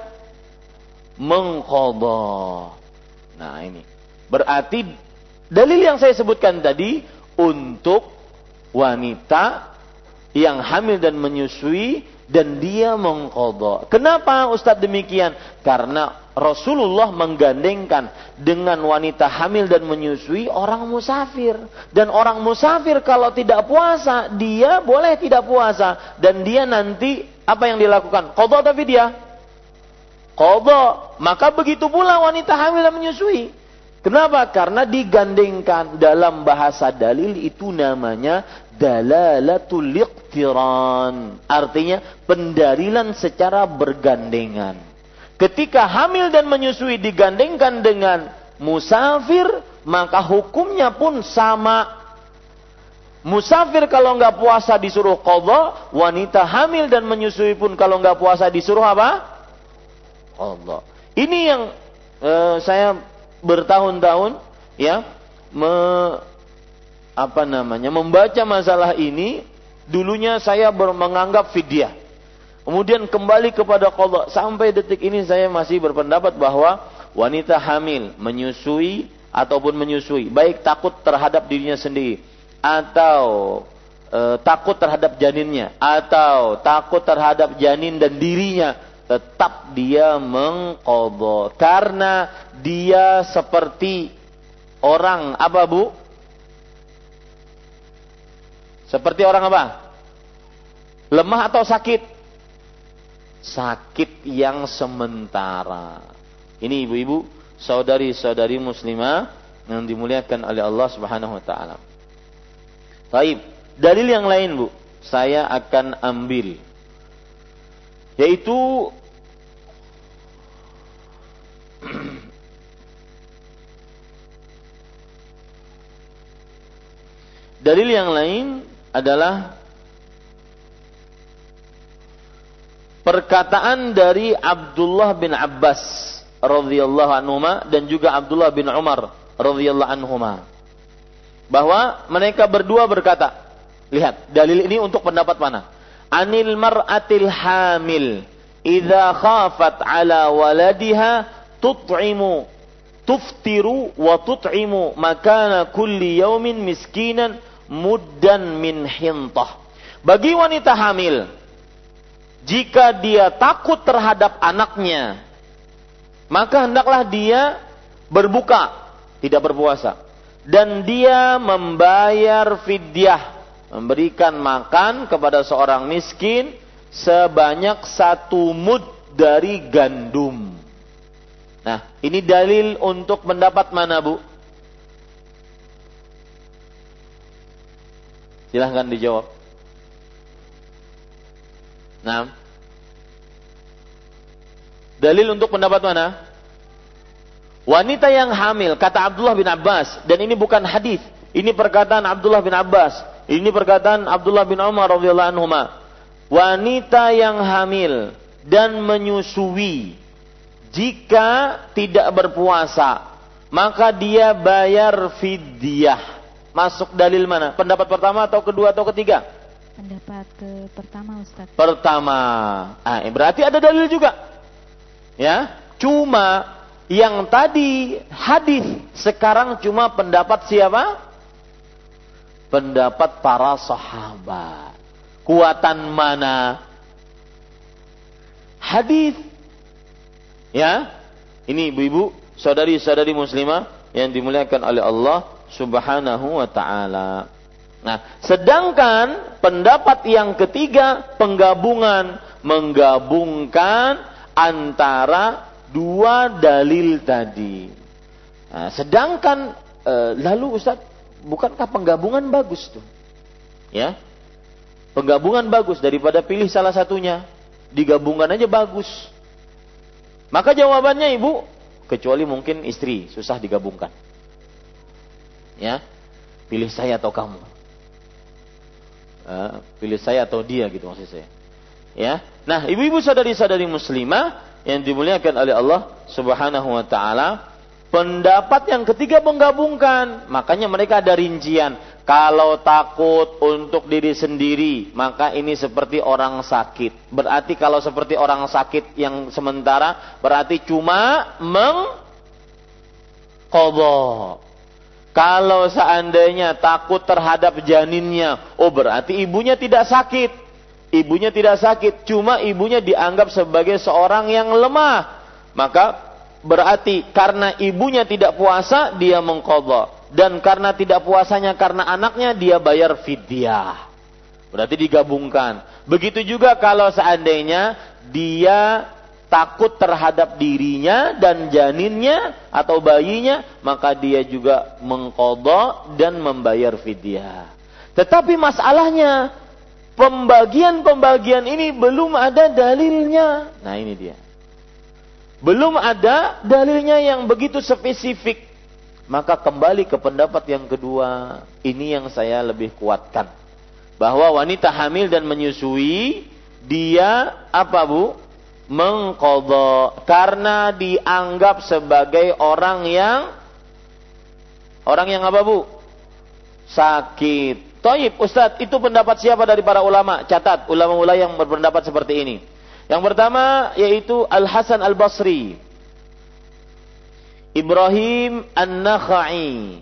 Mengkodoh. Nah ini. Berarti dalil yang saya sebutkan tadi untuk wanita yang hamil dan menyusui dan dia mengkodok. Kenapa Ustadz demikian? Karena Rasulullah menggandengkan dengan wanita hamil dan menyusui orang musafir. Dan orang musafir kalau tidak puasa, dia boleh tidak puasa. Dan dia nanti apa yang dilakukan? Kodok tapi dia? Kodok. Maka begitu pula wanita hamil dan menyusui. Kenapa? Karena digandengkan dalam bahasa dalil itu namanya dalalatul iqtiran. Artinya pendalilan secara bergandengan. Ketika hamil dan menyusui digandengkan dengan musafir, maka hukumnya pun sama. Musafir kalau nggak puasa disuruh qadha, wanita hamil dan menyusui pun kalau nggak puasa disuruh apa? Allah. Ini yang uh, saya bertahun-tahun ya me, apa namanya membaca masalah ini dulunya saya menganggap fidyah. Kemudian kembali kepada qadha. Sampai detik ini saya masih berpendapat bahwa wanita hamil menyusui ataupun menyusui baik takut terhadap dirinya sendiri atau e, takut terhadap janinnya atau takut terhadap janin dan dirinya tetap dia mengqadha. Karena dia seperti orang apa Bu? Seperti orang apa? Lemah atau sakit? Sakit yang sementara. Ini ibu-ibu, saudari-saudari muslimah yang dimuliakan oleh Allah Subhanahu wa taala. Baik, dalil yang lain Bu, saya akan ambil yaitu Dalil yang lain adalah perkataan dari Abdullah bin Abbas radhiyallahu anhu dan juga Abdullah bin Umar radhiyallahu anhu bahwa mereka berdua berkata, lihat dalil ini untuk pendapat mana? anil mar'atil hamil idza khafat ala waladiha tut'imu tuftiru wa tut'imu makana kulli yaumin miskinan muddan min hintah. Bagi wanita hamil, jika dia takut terhadap anaknya, maka hendaklah dia berbuka, tidak berpuasa. Dan dia membayar fidyah, memberikan makan kepada seorang miskin sebanyak satu mud dari gandum. Nah, ini dalil untuk pendapat mana, Bu? Silahkan dijawab. Nah. Dalil untuk pendapat mana? Wanita yang hamil, kata Abdullah bin Abbas, dan ini bukan hadis, ini perkataan Abdullah bin Abbas, ini perkataan Abdullah bin Umar radhiyallahu. Wanita yang hamil dan menyusui jika tidak berpuasa, maka dia bayar fidyah. Masuk dalil mana? Pendapat pertama atau kedua atau ketiga? Pendapat ke pertama Ustaz. Pertama. Ah, berarti ada dalil juga. Ya, cuma yang tadi hadis sekarang cuma pendapat siapa? Pendapat para sahabat. Kuatan mana? Hadis. Ya. Ini ibu-ibu, saudari-saudari muslimah yang dimuliakan oleh Allah Subhanahu wa taala. Nah, sedangkan pendapat yang ketiga penggabungan menggabungkan antara dua dalil tadi. Nah, sedangkan e, lalu Ustaz, bukankah penggabungan bagus tuh? Ya. Penggabungan bagus daripada pilih salah satunya. Digabungkan aja bagus. Maka jawabannya Ibu, kecuali mungkin istri, susah digabungkan. Ya. Pilih saya atau kamu. Uh, pilih saya atau dia gitu maksud saya. Ya. Nah, ibu-ibu sadari-sadari muslimah yang dimuliakan oleh Allah Subhanahu wa taala. Pendapat yang ketiga menggabungkan, makanya mereka ada rincian. Kalau takut untuk diri sendiri, maka ini seperti orang sakit. Berarti kalau seperti orang sakit yang sementara, berarti cuma mengkodok. Kalau seandainya takut terhadap janinnya, oh berarti ibunya tidak sakit ibunya tidak sakit, cuma ibunya dianggap sebagai seorang yang lemah. Maka berarti karena ibunya tidak puasa, dia mengkodok. Dan karena tidak puasanya karena anaknya, dia bayar fidyah. Berarti digabungkan. Begitu juga kalau seandainya dia takut terhadap dirinya dan janinnya atau bayinya, maka dia juga mengkodok dan membayar fidyah. Tetapi masalahnya, pembagian-pembagian ini belum ada dalilnya. Nah ini dia. Belum ada dalilnya yang begitu spesifik. Maka kembali ke pendapat yang kedua. Ini yang saya lebih kuatkan. Bahwa wanita hamil dan menyusui. Dia apa bu? Mengkodok. Karena dianggap sebagai orang yang. Orang yang apa bu? Sakit Taib, Ustadz, itu pendapat siapa dari para ulama? Catat, ulama-ulama yang berpendapat seperti ini. Yang pertama yaitu Al-Hasan Al-Basri. Ibrahim An-Nakhai.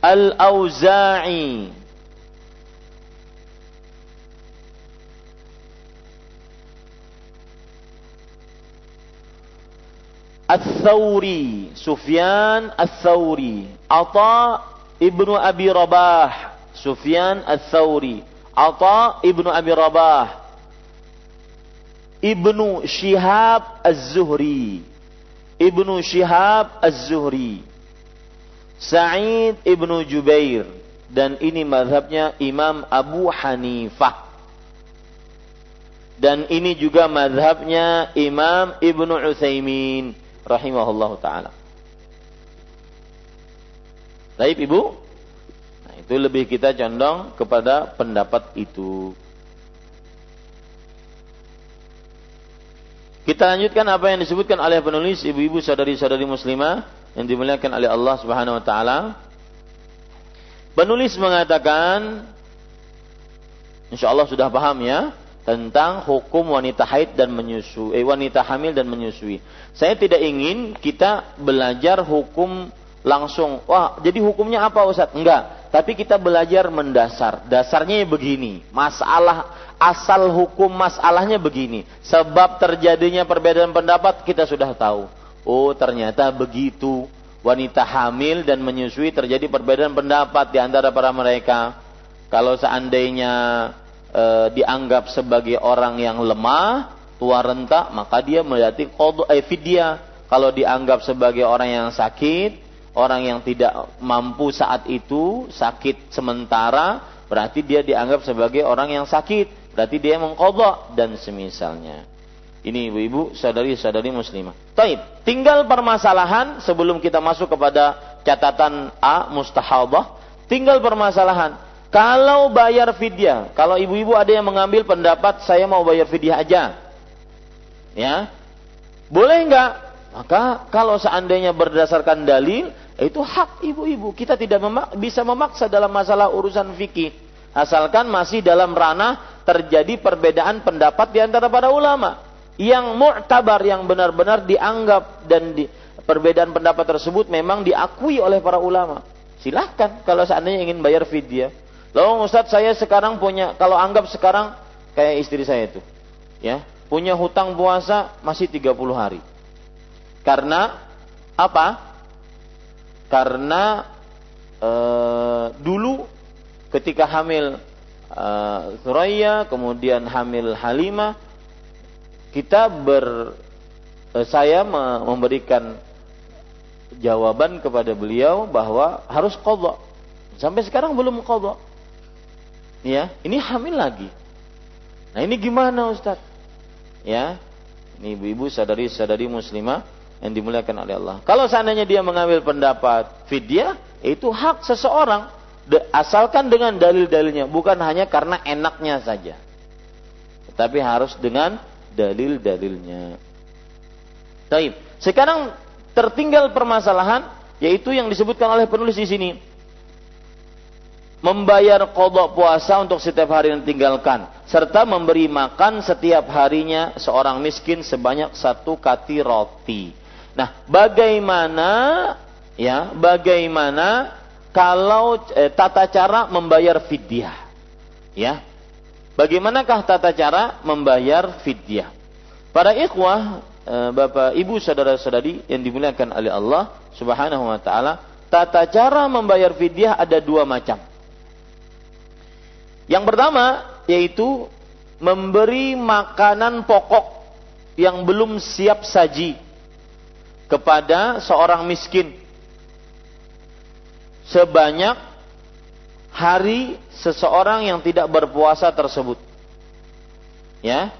Al-Auza'i. Al-Thawri. Sufyan Al-Thawri. Ata Ibnu Abi Rabah, Sufyan Ats-Tsauri, Atha Ibnu Abi Rabah, Ibnu Shihab Az-Zuhri, Ibnu Shihab Az-Zuhri, Sa'id Ibnu Jubair dan ini mazhabnya Imam Abu Hanifah. Dan ini juga mazhabnya Imam Ibnu Utsaimin rahimahullahu taala. Baik Ibu? Nah, itu lebih kita condong kepada pendapat itu. Kita lanjutkan apa yang disebutkan oleh penulis ibu-ibu saudari-saudari muslimah yang dimuliakan oleh Allah Subhanahu wa taala. Penulis mengatakan Insya Allah sudah paham ya tentang hukum wanita haid dan menyusui, eh, wanita hamil dan menyusui. Saya tidak ingin kita belajar hukum langsung. Wah, jadi hukumnya apa Ustaz? Enggak. Tapi kita belajar mendasar. Dasarnya begini. Masalah asal hukum masalahnya begini. Sebab terjadinya perbedaan pendapat kita sudah tahu. Oh, ternyata begitu. Wanita hamil dan menyusui terjadi perbedaan pendapat di antara para mereka. Kalau seandainya e, dianggap sebagai orang yang lemah, tua renta, maka dia melewati qadha eh, fidyah. Kalau dianggap sebagai orang yang sakit, orang yang tidak mampu saat itu, sakit sementara, berarti dia dianggap sebagai orang yang sakit. Berarti dia mengkodok dan semisalnya. Ini ibu-ibu, sadari-sadari muslimah. Taib, tinggal permasalahan sebelum kita masuk kepada catatan A mustahabah, tinggal permasalahan. Kalau bayar fidyah, kalau ibu-ibu ada yang mengambil pendapat saya mau bayar fidyah aja. Ya. Boleh enggak? Maka kalau seandainya berdasarkan dalil, itu hak ibu-ibu. Kita tidak memak bisa memaksa dalam masalah urusan fikih. Asalkan masih dalam ranah terjadi perbedaan pendapat di antara para ulama. Yang mu'tabar, yang benar-benar dianggap dan di, perbedaan pendapat tersebut memang diakui oleh para ulama. Silahkan kalau seandainya ingin bayar fidyah. Lalu Ustaz saya sekarang punya, kalau anggap sekarang kayak istri saya itu. ya Punya hutang puasa masih 30 hari. Karena apa? Karena e, dulu ketika hamil e, Suraya, kemudian hamil Halimah, kita ber e, saya memberikan jawaban kepada beliau bahwa harus kodok. Sampai sekarang belum kodok. Ya, ini hamil lagi. Nah ini gimana Ustadz? Ya, ini ibu-ibu sadari-sadari muslimah yang dimuliakan oleh Allah. Kalau seandainya dia mengambil pendapat fidyah, itu hak seseorang asalkan dengan dalil-dalilnya, bukan hanya karena enaknya saja. Tetapi harus dengan dalil-dalilnya. Baik. Sekarang tertinggal permasalahan yaitu yang disebutkan oleh penulis di sini. Membayar kodok puasa untuk setiap hari yang tinggalkan. Serta memberi makan setiap harinya seorang miskin sebanyak satu kati roti. Nah, bagaimana ya, bagaimana kalau eh, tata cara membayar fidyah? Ya. Bagaimanakah tata cara membayar fidyah? Para ikhwah, eh, Bapak, Ibu, saudara-saudari yang dimuliakan oleh Allah Subhanahu wa taala, tata cara membayar fidyah ada dua macam. Yang pertama yaitu memberi makanan pokok yang belum siap saji kepada seorang miskin sebanyak hari seseorang yang tidak berpuasa tersebut. Ya.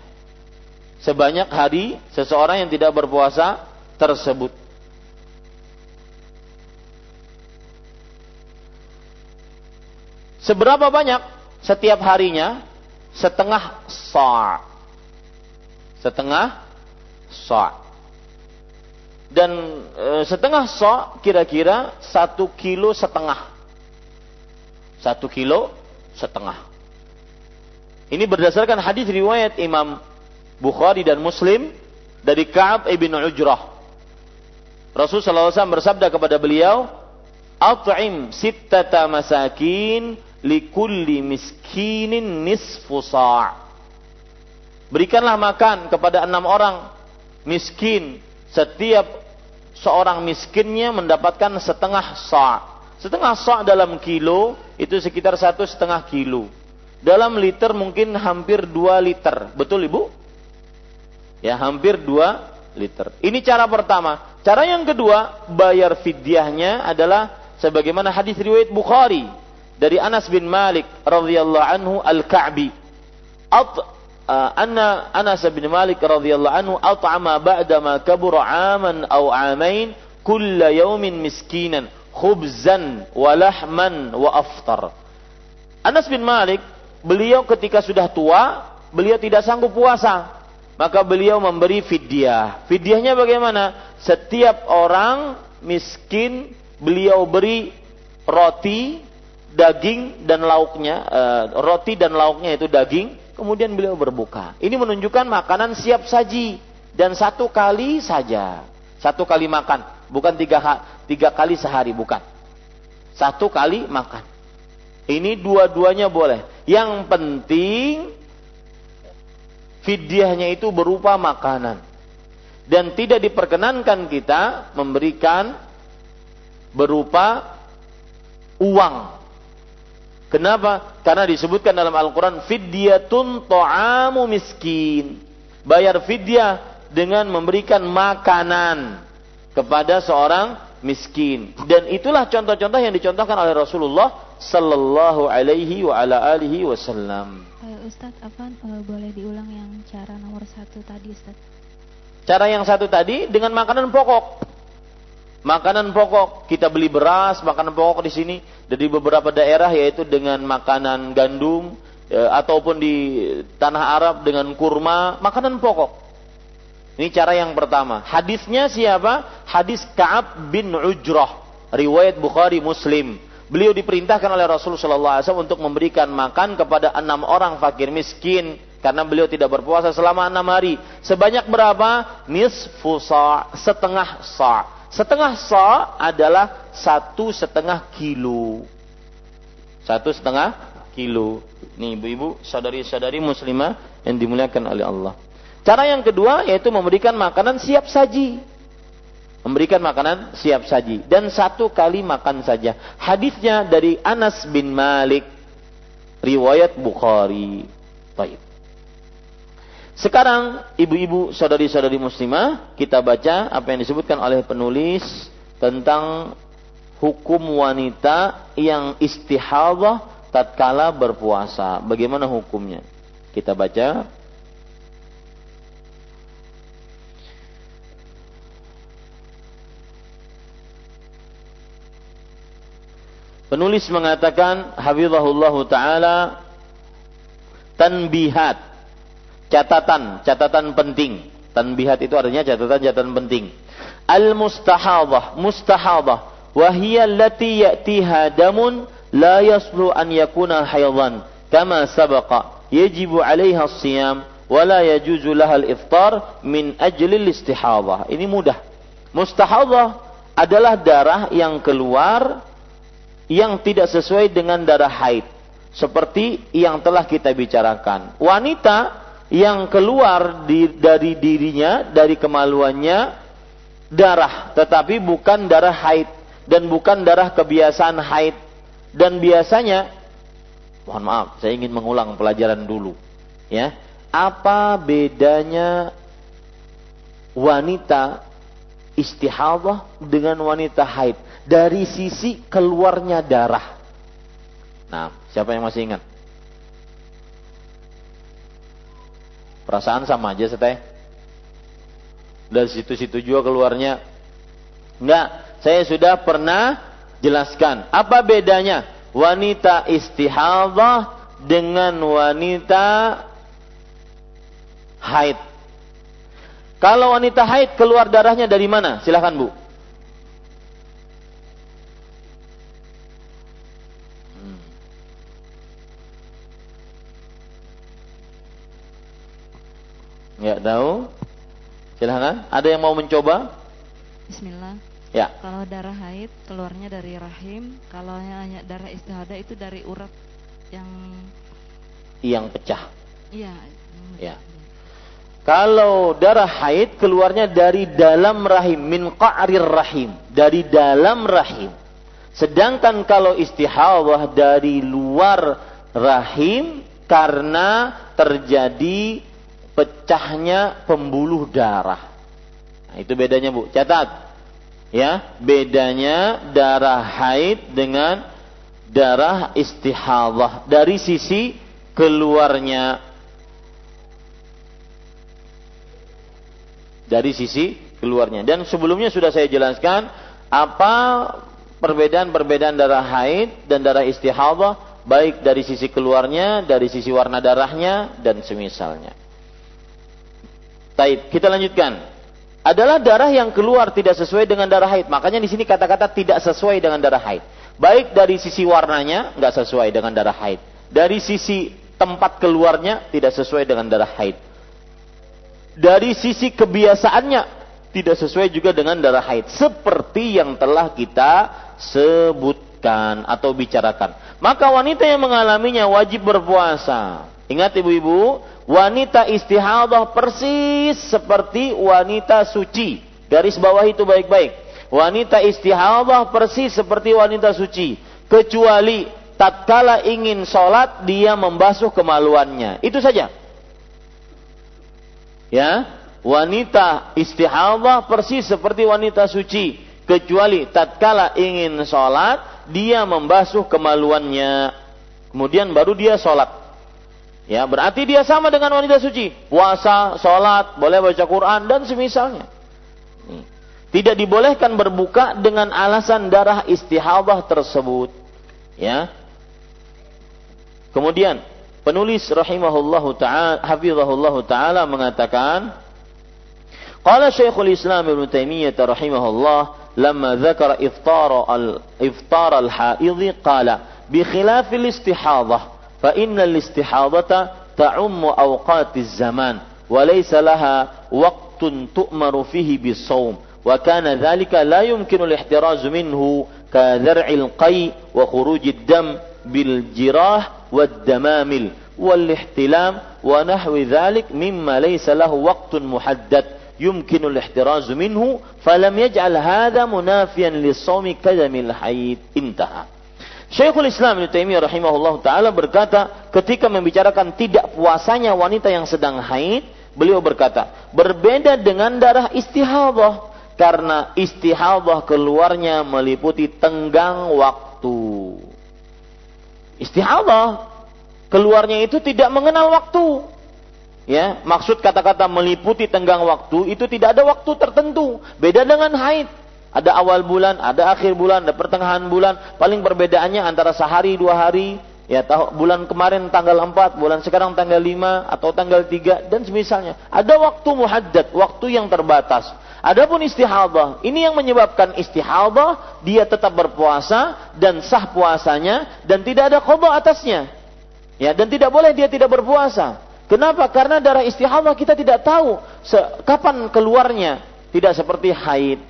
Sebanyak hari seseorang yang tidak berpuasa tersebut. Seberapa banyak setiap harinya? Setengah sa'. Setengah sa' dan e, setengah sok kira-kira satu kilo setengah satu kilo setengah ini berdasarkan hadis riwayat Imam Bukhari dan Muslim dari Ka'ab ibn Ujrah Rasulullah SAW bersabda kepada beliau At'im sittata masakin likulli miskinin nisfu sa' Berikanlah makan kepada enam orang miskin. Setiap seorang miskinnya mendapatkan setengah sa' setengah sa' dalam kilo itu sekitar satu setengah kilo. Dalam liter mungkin hampir dua liter. Betul ibu? Ya hampir dua liter. Ini cara pertama. Cara yang kedua bayar fidyahnya adalah sebagaimana hadis riwayat Bukhari dari Anas bin Malik radhiyallahu anhu al-Ka'bi. At uh, anna Anas bin Malik radhiyallahu anhu at'ama ba'da ma kabura 'aman aw 'amain kulla yawmin miskinan khubzan wa lahman wa aftar. Anas bin Malik beliau ketika sudah tua beliau tidak sanggup puasa. Maka beliau memberi fidyah. Fidyahnya bagaimana? Setiap orang miskin beliau beri roti daging dan lauknya, uh, roti dan lauknya itu daging, kemudian beliau berbuka. Ini menunjukkan makanan siap saji dan satu kali saja, satu kali makan, bukan tiga, tiga kali sehari, bukan. Satu kali makan. Ini dua-duanya boleh. Yang penting fidyahnya itu berupa makanan. Dan tidak diperkenankan kita memberikan berupa uang Kenapa? Karena disebutkan dalam Al-Quran fidyatun to'amu miskin. Bayar fidyah dengan memberikan makanan kepada seorang miskin. Dan itulah contoh-contoh yang dicontohkan oleh Rasulullah sallallahu alaihi wa ala alihi wasallam. Uh, Ustaz, apa uh, boleh diulang yang cara nomor satu tadi Ustaz? Cara yang satu tadi dengan makanan pokok. Makanan pokok kita beli beras, makanan pokok di sini dari beberapa daerah yaitu dengan makanan gandum e, ataupun di tanah Arab dengan kurma, makanan pokok. Ini cara yang pertama. Hadisnya siapa? Hadis Ka'ab bin Ujrah, riwayat Bukhari Muslim. Beliau diperintahkan oleh Rasulullah SAW untuk memberikan makan kepada enam orang fakir miskin karena beliau tidak berpuasa selama enam hari. Sebanyak berapa? Nisfu sa' setengah sa' Setengah sa adalah satu setengah kilo. Satu setengah kilo. Nih ibu-ibu, saudari-saudari muslimah yang dimuliakan oleh Allah. Cara yang kedua yaitu memberikan makanan siap saji. Memberikan makanan siap saji. Dan satu kali makan saja. Hadisnya dari Anas bin Malik. Riwayat Bukhari. Baik. Sekarang ibu-ibu saudari-saudari muslimah kita baca apa yang disebutkan oleh penulis tentang hukum wanita yang istihadah tatkala berpuasa. Bagaimana hukumnya? Kita baca Penulis mengatakan hafizahullah taala tanbihat catatan, catatan penting. Tanbihat itu artinya catatan-catatan penting. Al-mustahadah, mustahadah, wahiyya allati ya'tiha damun la yaslu an yakuna haydan kama sabaqa yajibu 'alaiha as-siyam wa la yajuzu laha al-iftar min ajli al-istihadah. Ini mudah. Mustahadah adalah darah yang keluar yang tidak sesuai dengan darah haid seperti yang telah kita bicarakan. Wanita yang keluar di, dari dirinya, dari kemaluannya darah, tetapi bukan darah haid dan bukan darah kebiasaan haid. Dan biasanya, mohon maaf, saya ingin mengulang pelajaran dulu, ya. Apa bedanya wanita istihadah dengan wanita haid dari sisi keluarnya darah? Nah, siapa yang masih ingat? Perasaan sama aja seteh. Dari situ-situ juga keluarnya. Enggak, saya sudah pernah jelaskan. Apa bedanya wanita istihadah dengan wanita haid? Kalau wanita haid keluar darahnya dari mana? Silahkan Bu. Enggak tahu? Silahkan. Ada yang mau mencoba? Bismillah. Ya. Kalau darah haid keluarnya dari rahim, kalau hanya darah istihadah itu dari urat yang yang pecah. Iya. Ya. Kalau darah haid keluarnya dari dalam rahim, min qa'rir rahim, dari dalam rahim. Sedangkan kalau istihadah dari luar rahim karena terjadi pecahnya pembuluh darah. Nah, itu bedanya Bu. Catat. Ya, bedanya darah haid dengan darah istihadah dari sisi keluarnya dari sisi keluarnya. Dan sebelumnya sudah saya jelaskan apa perbedaan-perbedaan darah haid dan darah istihadah baik dari sisi keluarnya, dari sisi warna darahnya dan semisalnya. Taib, kita lanjutkan. Adalah darah yang keluar tidak sesuai dengan darah haid. Makanya di sini kata-kata tidak sesuai dengan darah haid. Baik dari sisi warnanya nggak sesuai dengan darah haid. Dari sisi tempat keluarnya tidak sesuai dengan darah haid. Dari sisi kebiasaannya tidak sesuai juga dengan darah haid. Seperti yang telah kita sebutkan atau bicarakan. Maka wanita yang mengalaminya wajib berpuasa. Ingat ibu-ibu, wanita istihadah persis seperti wanita suci. Garis bawah itu baik-baik. Wanita istihadah persis seperti wanita suci. Kecuali tatkala ingin sholat dia membasuh kemaluannya. Itu saja. Ya, wanita istihadah persis seperti wanita suci. Kecuali tatkala ingin sholat dia membasuh kemaluannya. Kemudian baru dia sholat. Ya, berarti dia sama dengan wanita suci. Puasa, sholat, boleh baca Quran, dan semisalnya. Tidak dibolehkan berbuka dengan alasan darah istihadah tersebut. Ya. Kemudian, penulis rahimahullahu ta'ala, hafizahullahu ta'ala mengatakan, Qala Syekhul Islam Ibn Taimiyah rahimahullah, lama dzakara iftar al iftar al-haidhi qala bi khilaf al-istihadah فإن الاستحاضة تعم أوقات الزمان وليس لها وقت تؤمر فيه بالصوم. وكان ذلك لا يمكن الاحتراز منه كذرع القي وخروج الدم بالجراح والدمامل والاحتلام ونحو ذلك مما ليس له وقت محدد يمكن الاحتراز منه فلم يجعل هذا منافيا للصوم كدم الحيض. انتهى. Syekhul Islam Ibnu Taimiyah rahimahullah taala berkata ketika membicarakan tidak puasanya wanita yang sedang haid, beliau berkata, berbeda dengan darah istihadah karena istihadah keluarnya meliputi tenggang waktu. Istihadah keluarnya itu tidak mengenal waktu. Ya, maksud kata-kata meliputi tenggang waktu itu tidak ada waktu tertentu. Beda dengan haid. Ada awal bulan, ada akhir bulan, ada pertengahan bulan. Paling perbedaannya antara sehari dua hari. Ya, tahu bulan kemarin tanggal 4, bulan sekarang tanggal 5 atau tanggal 3 dan semisalnya. Ada waktu muhaddad, waktu yang terbatas. Adapun istihadah, ini yang menyebabkan istihadah dia tetap berpuasa dan sah puasanya dan tidak ada qada atasnya. Ya, dan tidak boleh dia tidak berpuasa. Kenapa? Karena darah istihadah kita tidak tahu kapan keluarnya. Tidak seperti haid,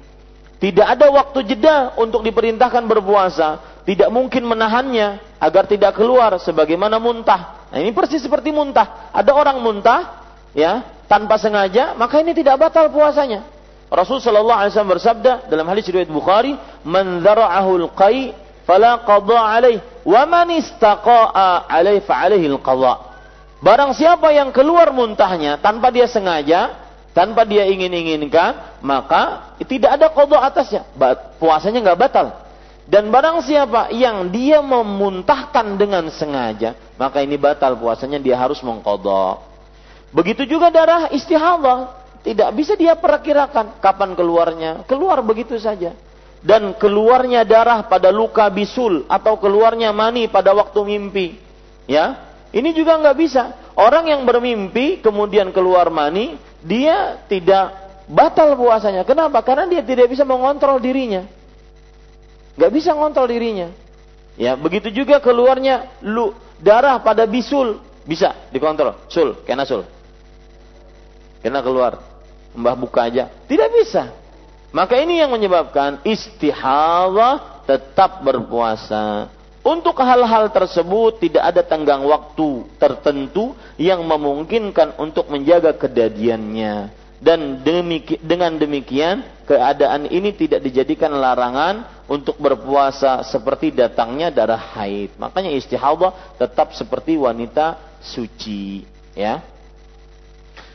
tidak ada waktu jeda untuk diperintahkan berpuasa. Tidak mungkin menahannya agar tidak keluar sebagaimana muntah. Nah, ini persis seperti muntah. Ada orang muntah, ya, tanpa sengaja, maka ini tidak batal puasanya. Rasul sallallahu alaihi wasallam bersabda dalam hadis riwayat Bukhari, "Man dzara'ahu al-qai fala qada alaih, wa man istaqa'a alaih fa alaihi al-qada." Barang siapa yang keluar muntahnya tanpa dia sengaja, tanpa dia ingin-inginkan, maka tidak ada kodok atasnya. Puasanya nggak batal. Dan barang siapa yang dia memuntahkan dengan sengaja, maka ini batal puasanya dia harus mengkodok. Begitu juga darah istihadah. Tidak bisa dia perakirakan kapan keluarnya. Keluar begitu saja. Dan keluarnya darah pada luka bisul atau keluarnya mani pada waktu mimpi. Ya, ini juga nggak bisa. Orang yang bermimpi kemudian keluar mani, dia tidak batal puasanya. Kenapa? Karena dia tidak bisa mengontrol dirinya. Gak bisa mengontrol dirinya. Ya, begitu juga keluarnya lu darah pada bisul bisa dikontrol. Sul, kena sul. Kena keluar. Mbah buka aja. Tidak bisa. Maka ini yang menyebabkan istihadah tetap berpuasa. Untuk hal-hal tersebut tidak ada tenggang waktu tertentu yang memungkinkan untuk menjaga kedadiannya. Dan demiki, dengan demikian keadaan ini tidak dijadikan larangan untuk berpuasa seperti datangnya darah haid. Makanya istihadah tetap seperti wanita suci. Ya.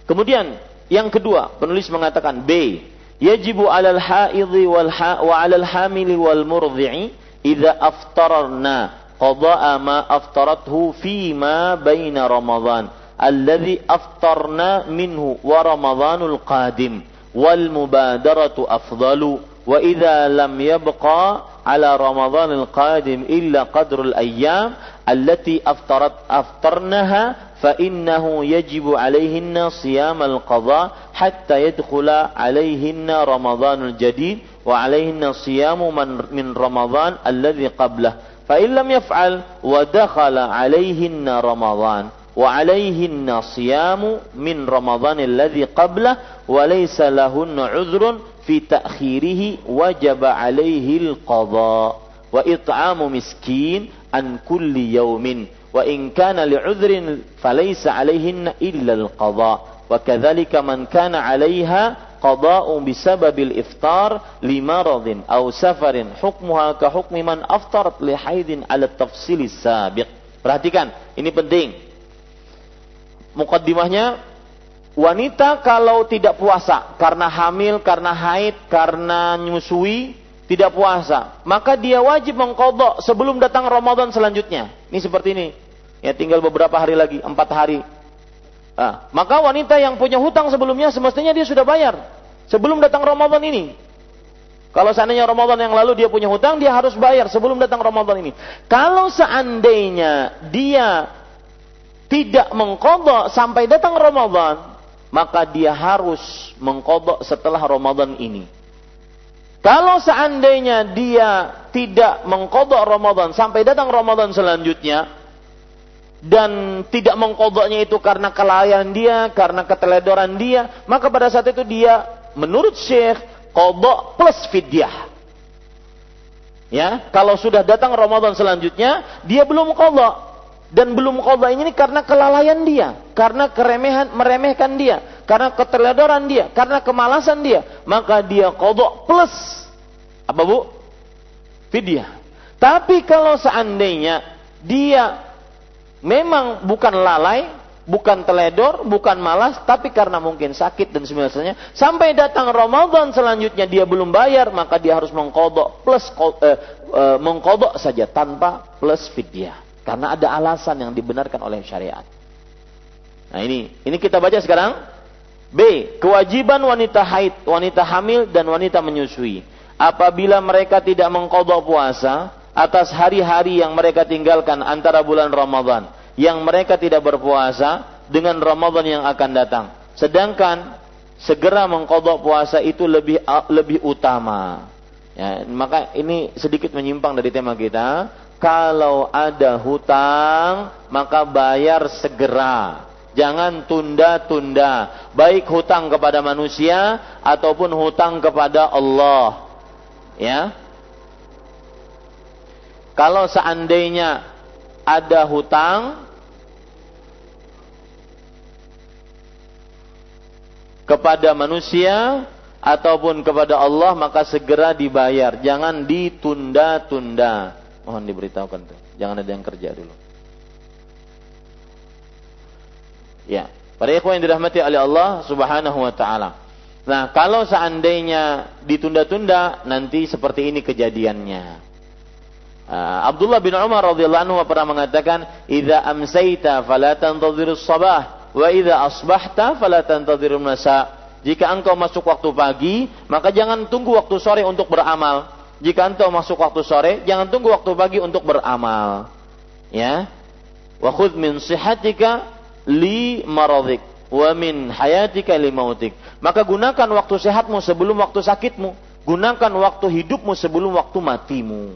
Kemudian yang kedua penulis mengatakan B. Yajibu alal haidhi wal ha, wa alal hamili wal murdhi'i إذا أفطرنا قضاء ما أفطرته فيما بين رمضان. الذي أفطرنا منه ورمضان القادم. والمبادرة أفضل. وإذا لم يبقى على رمضان القادم إلا قدر الأيام التي أفطرت أفطرنها فإنه يجب عليهن صيام القضاء حتى يدخل عليهن رمضان الجديد. وعليهن صيام من, من رمضان الذي قبله. فإن لم يفعل ودخل عليهن رمضان وعليهن صيام من رمضان الذي قبله وليس لهن عذر في تأخيره وجب عليه القضاء. وإطعام مسكين عن كل يوم وإن كان لعذر فليس عليهن إلا القضاء. وكذلك من كان عليها qada'un bisababil iftar lima radin au safarin hukmuha ka hukmi man aftar li haidin ala tafsili sabiq. Perhatikan, ini penting. Mukaddimahnya wanita kalau tidak puasa karena hamil, karena haid, karena nyusui, tidak puasa, maka dia wajib mengkodok sebelum datang Ramadan selanjutnya. Ini seperti ini. Ya tinggal beberapa hari lagi, empat hari. Nah, maka wanita yang punya hutang sebelumnya semestinya dia sudah bayar sebelum datang Ramadan ini. Kalau seandainya Ramadan yang lalu dia punya hutang, dia harus bayar sebelum datang Ramadan ini. Kalau seandainya dia tidak mengkodok sampai datang Ramadan, maka dia harus mengkodok setelah Ramadan ini. Kalau seandainya dia tidak mengkodok Ramadan sampai datang Ramadan selanjutnya, dan tidak mengkodoknya itu karena kelalaian dia, karena keteledoran dia, maka pada saat itu dia menurut Syekh kodok plus fidyah. Ya, kalau sudah datang Ramadan selanjutnya, dia belum kodok dan belum kodok ini karena kelalaian dia, karena keremehan meremehkan dia, karena keteledoran dia, karena kemalasan dia, maka dia kodok plus apa bu? Fidyah. Tapi kalau seandainya dia memang bukan lalai, bukan teledor, bukan malas, tapi karena mungkin sakit dan semisalnya, sampai datang Ramadan selanjutnya dia belum bayar, maka dia harus mengkodok plus eh, eh, mengkodok saja tanpa plus fidyah. Karena ada alasan yang dibenarkan oleh syariat. Nah ini, ini kita baca sekarang. B. Kewajiban wanita haid, wanita hamil dan wanita menyusui. Apabila mereka tidak mengkodok puasa, atas hari-hari yang mereka tinggalkan antara bulan Ramadan yang mereka tidak berpuasa dengan Ramadan yang akan datang. Sedangkan segera mengkodok puasa itu lebih lebih utama. Ya, maka ini sedikit menyimpang dari tema kita. Kalau ada hutang, maka bayar segera. Jangan tunda-tunda. Baik hutang kepada manusia ataupun hutang kepada Allah. Ya, kalau seandainya ada hutang kepada manusia ataupun kepada Allah maka segera dibayar, jangan ditunda-tunda. Mohon diberitahukan tuh, jangan ada yang kerja dulu. Ya, para ikhwan yang dirahmati oleh Allah Subhanahu wa taala. Nah, kalau seandainya ditunda-tunda nanti seperti ini kejadiannya. Uh, Abdullah bin Umar radhiyallahu anhu pernah mengatakan, "Idza amsayta fala tantadhirus sabah wa idza asbahta fala tantadhirun masa." Jika engkau masuk waktu pagi, maka jangan tunggu waktu sore untuk beramal. Jika engkau masuk waktu sore, jangan tunggu waktu pagi untuk beramal. Ya. Wa khudh min sihatika li maradik wa min hayatika li mautik. Maka gunakan waktu sehatmu sebelum waktu sakitmu. Gunakan waktu hidupmu sebelum waktu matimu.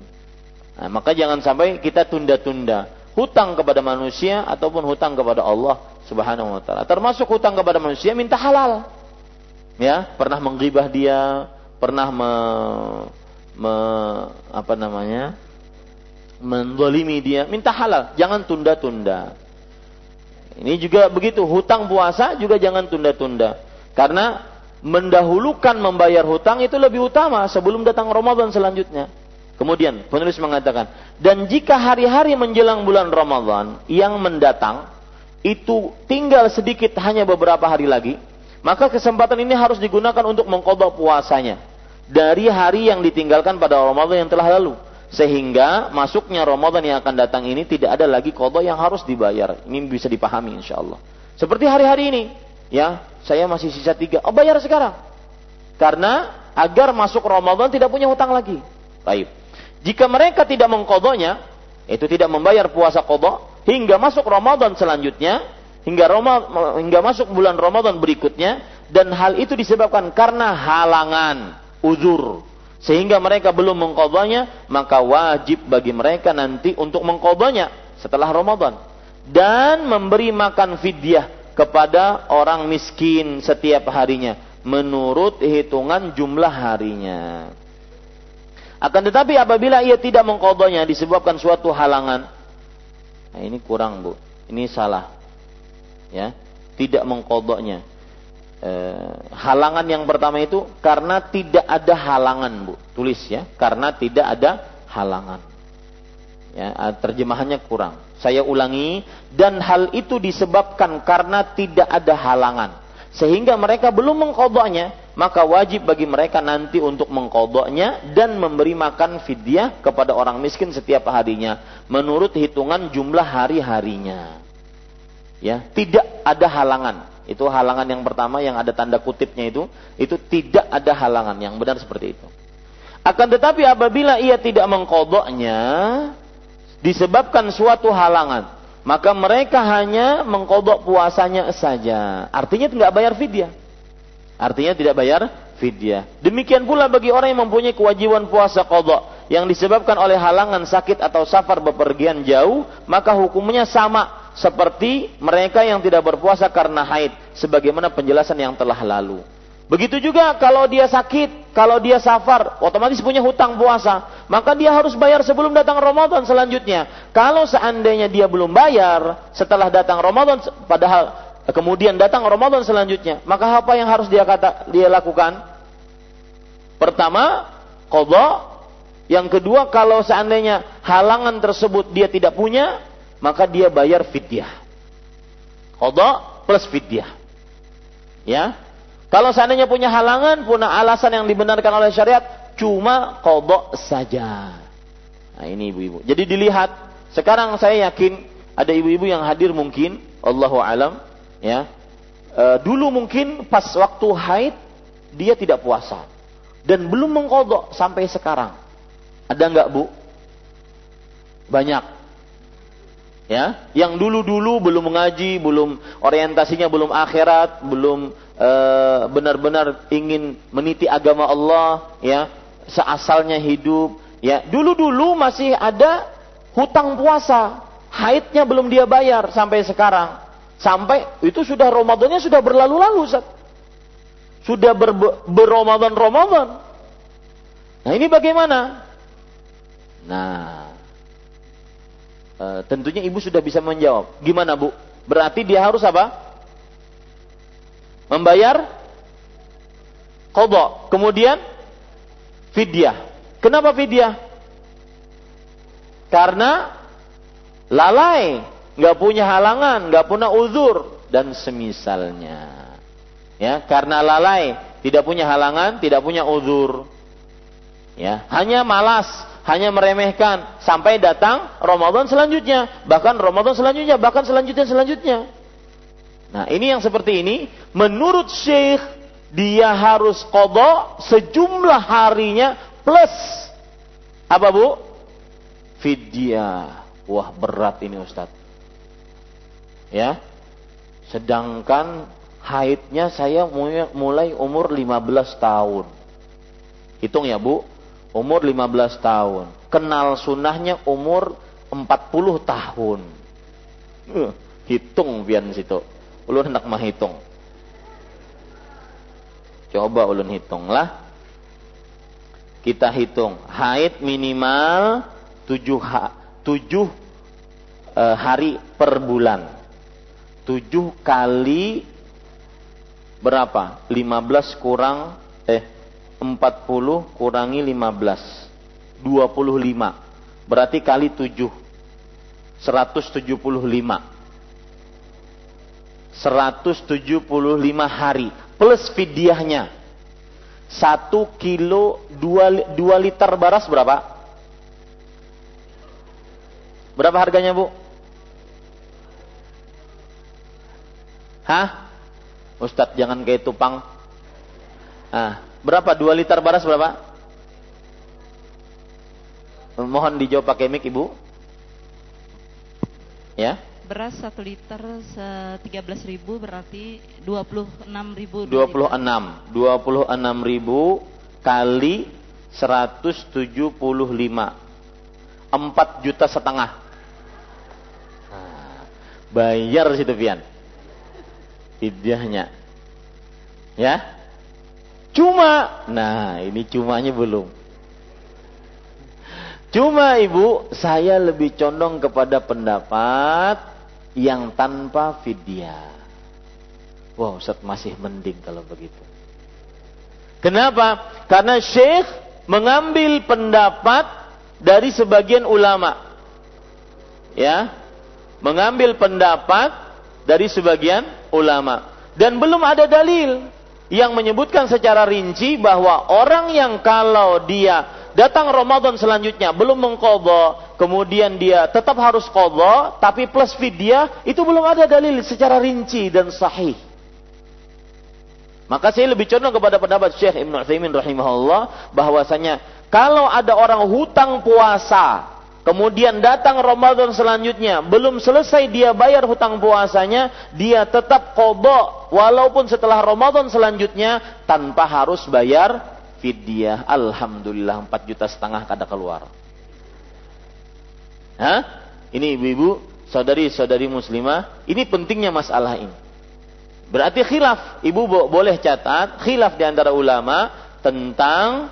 Nah, maka jangan sampai kita tunda-tunda hutang kepada manusia ataupun hutang kepada Allah Subhanahu wa taala. Termasuk hutang kepada manusia minta halal. Ya, pernah menggibah dia, pernah me, me apa namanya? mendolimi dia, minta halal, jangan tunda-tunda. Ini juga begitu, hutang puasa juga jangan tunda-tunda. Karena mendahulukan membayar hutang itu lebih utama sebelum datang Ramadan selanjutnya. Kemudian penulis mengatakan, dan jika hari-hari menjelang bulan Ramadan yang mendatang itu tinggal sedikit hanya beberapa hari lagi, maka kesempatan ini harus digunakan untuk mengkodok puasanya dari hari yang ditinggalkan pada Ramadan yang telah lalu. Sehingga masuknya Ramadan yang akan datang ini tidak ada lagi kodok yang harus dibayar. Ini bisa dipahami insya Allah. Seperti hari-hari ini, ya saya masih sisa tiga, oh bayar sekarang. Karena agar masuk Ramadan tidak punya hutang lagi. Baik. Jika mereka tidak mengkodoknya, itu tidak membayar puasa kodok, hingga masuk Ramadan selanjutnya, hingga Roma, hingga masuk bulan Ramadan berikutnya, dan hal itu disebabkan karena halangan, uzur, sehingga mereka belum mengkodanya, maka wajib bagi mereka nanti untuk mengkodanya setelah Ramadan dan memberi makan fidyah kepada orang miskin setiap harinya menurut hitungan jumlah harinya. Akan tetapi apabila ia tidak mengkodanya disebabkan suatu halangan, nah ini kurang bu, ini salah, ya, tidak mengkodoknya. Eh, halangan yang pertama itu karena tidak ada halangan bu. Tulis ya. Karena tidak ada halangan. Ya ah, terjemahannya kurang. Saya ulangi dan hal itu disebabkan karena tidak ada halangan. Sehingga mereka belum mengkodoknya maka wajib bagi mereka nanti untuk mengkodoknya dan memberi makan fidyah kepada orang miskin setiap harinya menurut hitungan jumlah hari-harinya ya tidak ada halangan itu halangan yang pertama yang ada tanda kutipnya itu, itu tidak ada halangan yang benar seperti itu. Akan tetapi apabila ia tidak mengkodoknya, disebabkan suatu halangan, maka mereka hanya mengkodok puasanya saja. Artinya tidak bayar fidyah. Artinya tidak bayar fidyah. Demikian pula bagi orang yang mempunyai kewajiban puasa kodok yang disebabkan oleh halangan sakit atau safar bepergian jauh, maka hukumnya sama seperti mereka yang tidak berpuasa karena haid sebagaimana penjelasan yang telah lalu. Begitu juga kalau dia sakit, kalau dia safar, otomatis punya hutang puasa, maka dia harus bayar sebelum datang Ramadan selanjutnya. Kalau seandainya dia belum bayar setelah datang Ramadan padahal kemudian datang Ramadan selanjutnya, maka apa yang harus dia kata dia lakukan? Pertama, qadha. Yang kedua, kalau seandainya halangan tersebut dia tidak punya, maka dia bayar fidyah. Qadha plus fidyah. Ya. Kalau seandainya punya halangan, punya alasan yang dibenarkan oleh syariat, cuma qadha saja. Nah, ini ibu-ibu. Jadi dilihat, sekarang saya yakin ada ibu-ibu yang hadir mungkin, Allahu alam, ya. E, dulu mungkin pas waktu haid dia tidak puasa. Dan belum mengkodok sampai sekarang. Ada nggak bu? Banyak. Ya. Yang dulu-dulu belum mengaji belum orientasinya belum akhirat belum uh, benar-benar ingin meniti agama Allah ya. Seasalnya hidup ya. Dulu-dulu masih ada hutang puasa. Haidnya belum dia bayar sampai sekarang sampai itu sudah Ramadannya sudah berlalu-lalu sudah ber, berramadan Ramadan nah ini bagaimana nah E, tentunya ibu sudah bisa menjawab. Gimana bu? Berarti dia harus apa? Membayar kodok. Kemudian fidyah. Kenapa fidyah? Karena lalai, nggak punya halangan, nggak punya uzur dan semisalnya. Ya, karena lalai, tidak punya halangan, tidak punya uzur. Ya, hanya malas, hanya meremehkan sampai datang Ramadan selanjutnya, bahkan Ramadan selanjutnya, bahkan selanjutnya selanjutnya. Nah, ini yang seperti ini menurut Syekh dia harus kodok sejumlah harinya plus apa bu? Fidyah. Wah berat ini Ustadz. Ya. Sedangkan haidnya saya mulai umur 15 tahun. Hitung ya bu, umur 15 tahun. Kenal sunnahnya umur 40 tahun. Uh, hitung pian situ. Ulun hendak menghitung. Coba ulun hitung lah. Kita hitung. Haid minimal 7, ha, 7 uh, hari per bulan. 7 kali berapa? 15 kurang eh 40 kurangi 15 25 berarti kali 7 175 175 hari plus fidyahnya 1 kilo 2, 2 liter baras berapa? Berapa harganya bu? Hah? Ustadz jangan kayak tupang. Ah, Berapa? Dua liter beras berapa? Mohon dijawab pakai mic ibu. Ya. Beras satu liter tiga belas ribu berarti dua puluh enam ribu. Dua puluh enam, dua puluh enam ribu kali 175. 4 juta setengah. Nah, bayar situ Pian. Fidyahnya. Ya. Cuma, nah ini cumanya belum. Cuma ibu, saya lebih condong kepada pendapat yang tanpa fidyah. Wow, Ustaz masih mending kalau begitu. Kenapa? Karena Syekh mengambil pendapat dari sebagian ulama. Ya. Mengambil pendapat dari sebagian ulama dan belum ada dalil yang menyebutkan secara rinci bahwa orang yang kalau dia datang Ramadan selanjutnya belum mengqadha, kemudian dia tetap harus qadha tapi plus fidyah, itu belum ada dalil secara rinci dan sahih. Maka saya lebih condong kepada pendapat Syekh Ibn Utsaimin rahimahullah bahwasanya kalau ada orang hutang puasa kemudian datang Ramadan selanjutnya belum selesai dia bayar hutang puasanya dia tetap qada walaupun setelah Ramadan selanjutnya tanpa harus bayar fidyah alhamdulillah 4 juta setengah kada keluar Hah? Ini ibu-ibu, saudari-saudari muslimah, ini pentingnya masalah ini. Berarti khilaf. Ibu boleh catat khilaf di antara ulama tentang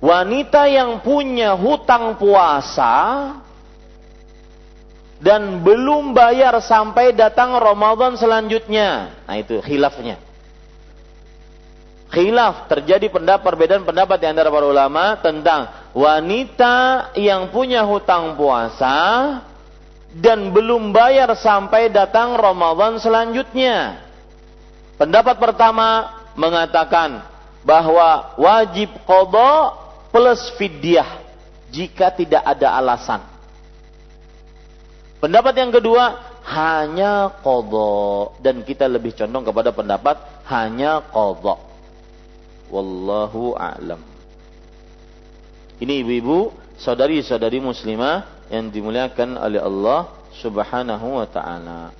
wanita yang punya hutang puasa dan belum bayar sampai datang Ramadan selanjutnya. Nah itu khilafnya. Khilaf terjadi pendapat perbedaan pendapat di antara para ulama tentang wanita yang punya hutang puasa dan belum bayar sampai datang Ramadan selanjutnya. Pendapat pertama mengatakan bahwa wajib qada plus fidyah jika tidak ada alasan. Pendapat yang kedua hanya qada dan kita lebih condong kepada pendapat hanya qada. Wallahu a'lam. Ini ibu-ibu, saudari-saudari muslimah yang dimuliakan oleh Allah Subhanahu wa taala.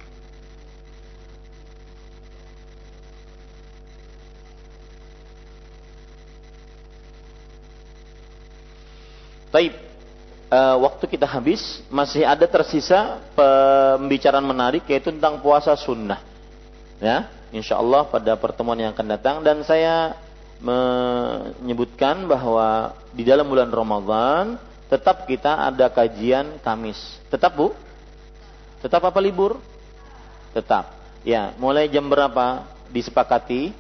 Baik, uh, waktu kita habis masih ada tersisa pembicaraan menarik yaitu tentang puasa sunnah. Ya, insya Allah pada pertemuan yang akan datang dan saya menyebutkan bahwa di dalam bulan Ramadan tetap kita ada kajian Kamis. Tetap Bu? Tetap apa libur? Tetap. Ya, mulai jam berapa disepakati?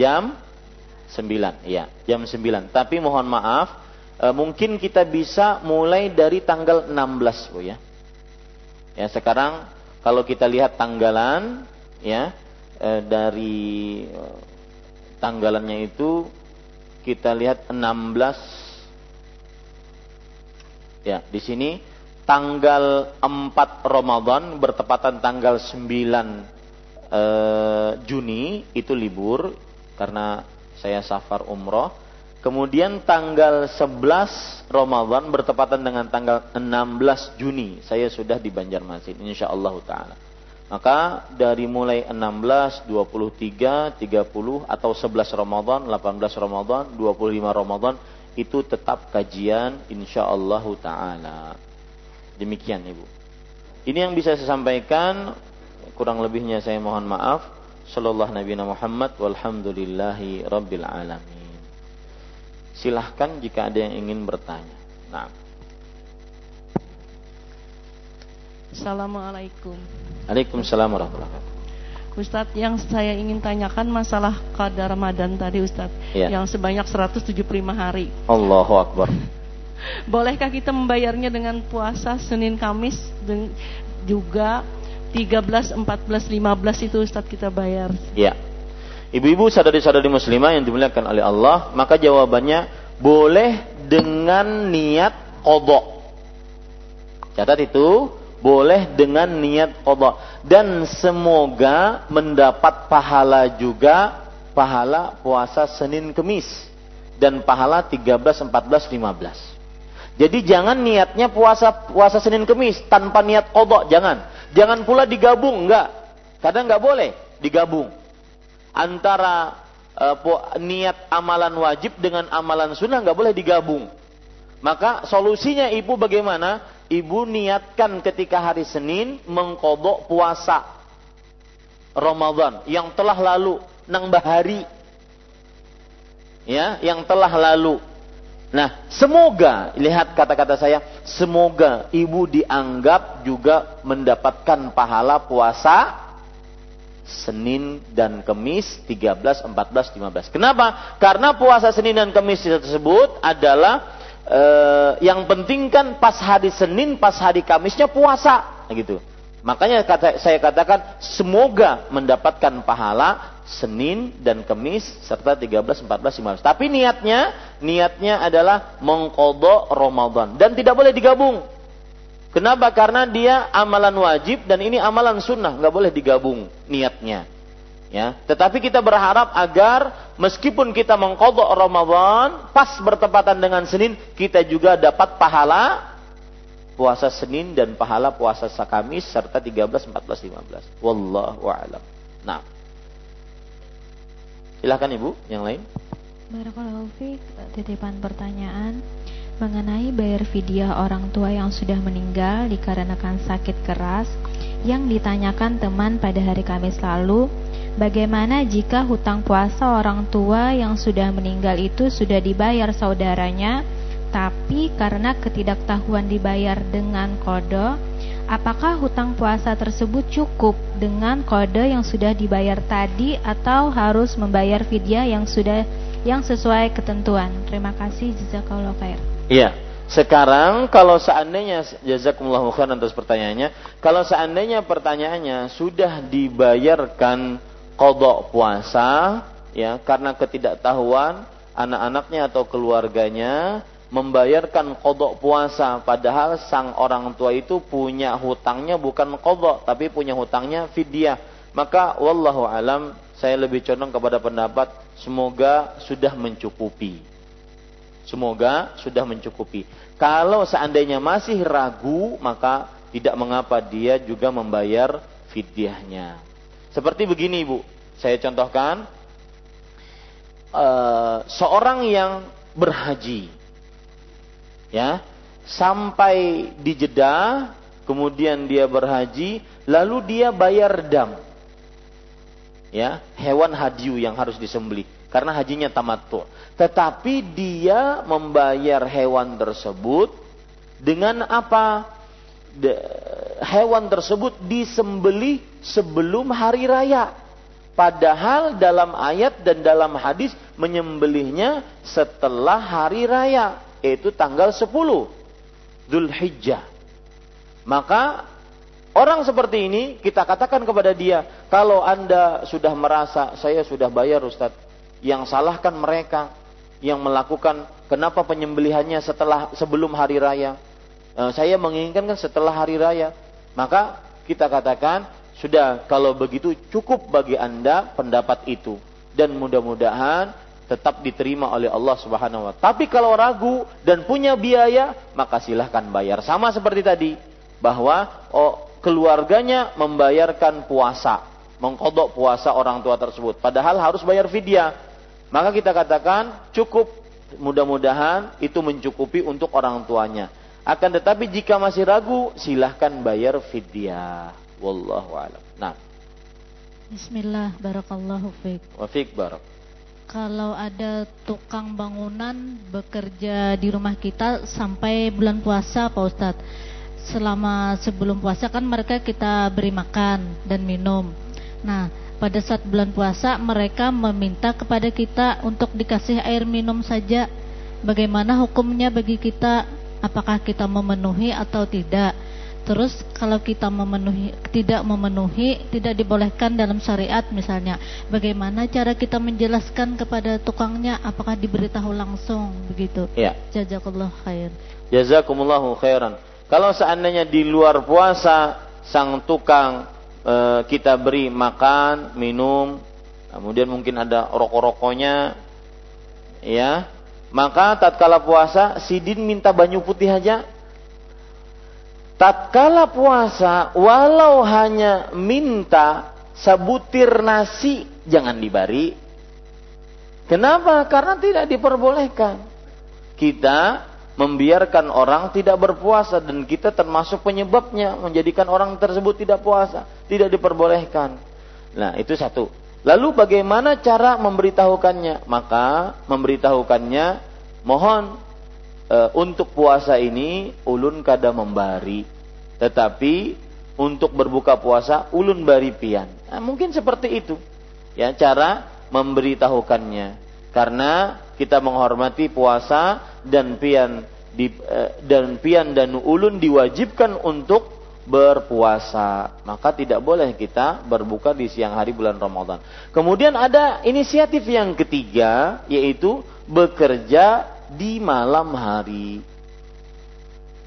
Jam 9. Ya, jam 9. Tapi mohon maaf, e, mungkin kita bisa mulai dari tanggal 16, Bu ya. Ya, sekarang kalau kita lihat tanggalan ya e, dari e, tanggalannya itu kita lihat 16 Ya, di sini tanggal 4 Ramadan bertepatan tanggal 9 e, Juni itu libur karena saya safar umroh. Kemudian tanggal 11 Ramadan bertepatan dengan tanggal 16 Juni saya sudah di Banjarmasin insyaallah taala. Maka dari mulai 16, 23, 30 atau 11 Ramadan, 18 Ramadan, 25 Ramadan itu tetap kajian insyaallah taala. Demikian Ibu. Ini yang bisa saya sampaikan, kurang lebihnya saya mohon maaf. Sallallahu Nabi Muhammad walhamdulillahi rabbil alamin. Silahkan jika ada yang ingin bertanya. Nah. Assalamualaikum. Waalaikumsalam warahmatullahi wabarakatuh. Ustadz yang saya ingin tanyakan masalah kadar Ramadan tadi Ustadz ya. yang sebanyak 175 hari. Allahu Akbar. Bolehkah kita membayarnya dengan puasa Senin Kamis dan juga 13, 14, 15 itu Ustadz kita bayar? Ya. Ibu-ibu sadari-sadari muslimah yang dimuliakan oleh Allah, maka jawabannya boleh dengan niat kodok. Catat itu, boleh dengan niat qada dan semoga mendapat pahala juga pahala puasa Senin Kemis dan pahala 13 14 15. Jadi jangan niatnya puasa puasa Senin Kemis tanpa niat qada, jangan. Jangan pula digabung, enggak. Kadang enggak boleh digabung antara uh, niat amalan wajib dengan amalan sunnah nggak boleh digabung. Maka solusinya ibu bagaimana? Ibu niatkan ketika hari Senin mengkodok puasa Ramadan yang telah lalu nang bahari ya yang telah lalu nah semoga lihat kata-kata saya semoga ibu dianggap juga mendapatkan pahala puasa Senin dan Kemis 13, 14, 15. Kenapa? Karena puasa Senin dan Kemis tersebut adalah eh, yang penting kan pas hari Senin, pas hari Kamisnya puasa, gitu. Makanya kata, saya katakan semoga mendapatkan pahala Senin dan Kemis serta 13, 14, 15. Tapi niatnya, niatnya adalah mengkodok Ramadan dan tidak boleh digabung. Kenapa? Karena dia amalan wajib dan ini amalan sunnah, nggak boleh digabung niatnya. Ya, tetapi kita berharap agar meskipun kita mengkodok Ramadan pas bertepatan dengan Senin, kita juga dapat pahala puasa Senin dan pahala puasa Kamis serta 13, 14, 15. Wallahu a'lam. Nah. Silahkan Ibu, yang lain. Barakallahu titipan pertanyaan mengenai bayar fidyah orang tua yang sudah meninggal dikarenakan sakit keras yang ditanyakan teman pada hari Kamis lalu bagaimana jika hutang puasa orang tua yang sudah meninggal itu sudah dibayar saudaranya? Tapi karena ketidaktahuan dibayar dengan kode apakah hutang puasa tersebut cukup dengan kode yang sudah dibayar tadi atau harus membayar fidyah yang sudah yang sesuai ketentuan? Terima kasih. Jazakallahu khair Iya. Sekarang kalau seandainya jazakumullah khairan atas pertanyaannya, kalau seandainya pertanyaannya sudah dibayarkan kodok puasa, ya karena ketidaktahuan anak-anaknya atau keluarganya membayarkan kodok puasa, padahal sang orang tua itu punya hutangnya bukan kodok, tapi punya hutangnya fidyah. Maka wallahu alam saya lebih condong kepada pendapat semoga sudah mencukupi Semoga sudah mencukupi. Kalau seandainya masih ragu, maka tidak mengapa dia juga membayar fidyahnya. Seperti begini Ibu, saya contohkan uh, seorang yang berhaji, ya, sampai di Jeddah, kemudian dia berhaji, lalu dia bayar dam, ya, hewan hadiu yang harus disembelih karena hajinya tamattu. Tetapi dia membayar hewan tersebut dengan apa? De, hewan tersebut disembeli sebelum hari raya. Padahal dalam ayat dan dalam hadis menyembelihnya setelah hari raya, yaitu tanggal 10 Zulhijjah. Maka orang seperti ini kita katakan kepada dia, kalau Anda sudah merasa saya sudah bayar Ustadz, yang salahkan mereka yang melakukan kenapa penyembelihannya setelah sebelum hari raya. E, saya menginginkan kan setelah hari raya. Maka kita katakan sudah kalau begitu cukup bagi Anda pendapat itu dan mudah-mudahan tetap diterima oleh Allah Subhanahu wa Tapi kalau ragu dan punya biaya, maka silahkan bayar. Sama seperti tadi bahwa oh, keluarganya membayarkan puasa, mengkodok puasa orang tua tersebut. Padahal harus bayar fidyah. Maka kita katakan cukup mudah-mudahan itu mencukupi untuk orang tuanya. Akan tetapi jika masih ragu silahkan bayar fidyah. Wallahu a'lam. Nah. Bismillah barakallahu fiik. Wa fiik barak. Kalau ada tukang bangunan bekerja di rumah kita sampai bulan puasa Pak Ustadz Selama sebelum puasa kan mereka kita beri makan dan minum Nah pada saat bulan puasa mereka meminta kepada kita untuk dikasih air minum saja. Bagaimana hukumnya bagi kita? Apakah kita memenuhi atau tidak? Terus kalau kita memenuhi tidak memenuhi tidak dibolehkan dalam syariat misalnya. Bagaimana cara kita menjelaskan kepada tukangnya apakah diberitahu langsung begitu? Ya. Jazakallah khair. Jazakumullahu khairan. Kalau seandainya di luar puasa sang tukang e, kita beri makan, minum, kemudian mungkin ada rokok-rokoknya, ya. Maka tatkala puasa, Sidin minta banyu putih aja. Tatkala puasa, walau hanya minta sebutir nasi, jangan dibari. Kenapa? Karena tidak diperbolehkan. Kita membiarkan orang tidak berpuasa dan kita termasuk penyebabnya menjadikan orang tersebut tidak puasa, tidak diperbolehkan. Nah, itu satu. Lalu bagaimana cara memberitahukannya? Maka memberitahukannya mohon e, untuk puasa ini ulun kada membari. Tetapi untuk berbuka puasa ulun bari pian. Nah, mungkin seperti itu. Ya, cara memberitahukannya. Karena kita menghormati puasa dan pian di, eh, dan pian dan ulun diwajibkan untuk berpuasa. Maka tidak boleh kita berbuka di siang hari bulan Ramadan. Kemudian ada inisiatif yang ketiga yaitu bekerja di malam hari.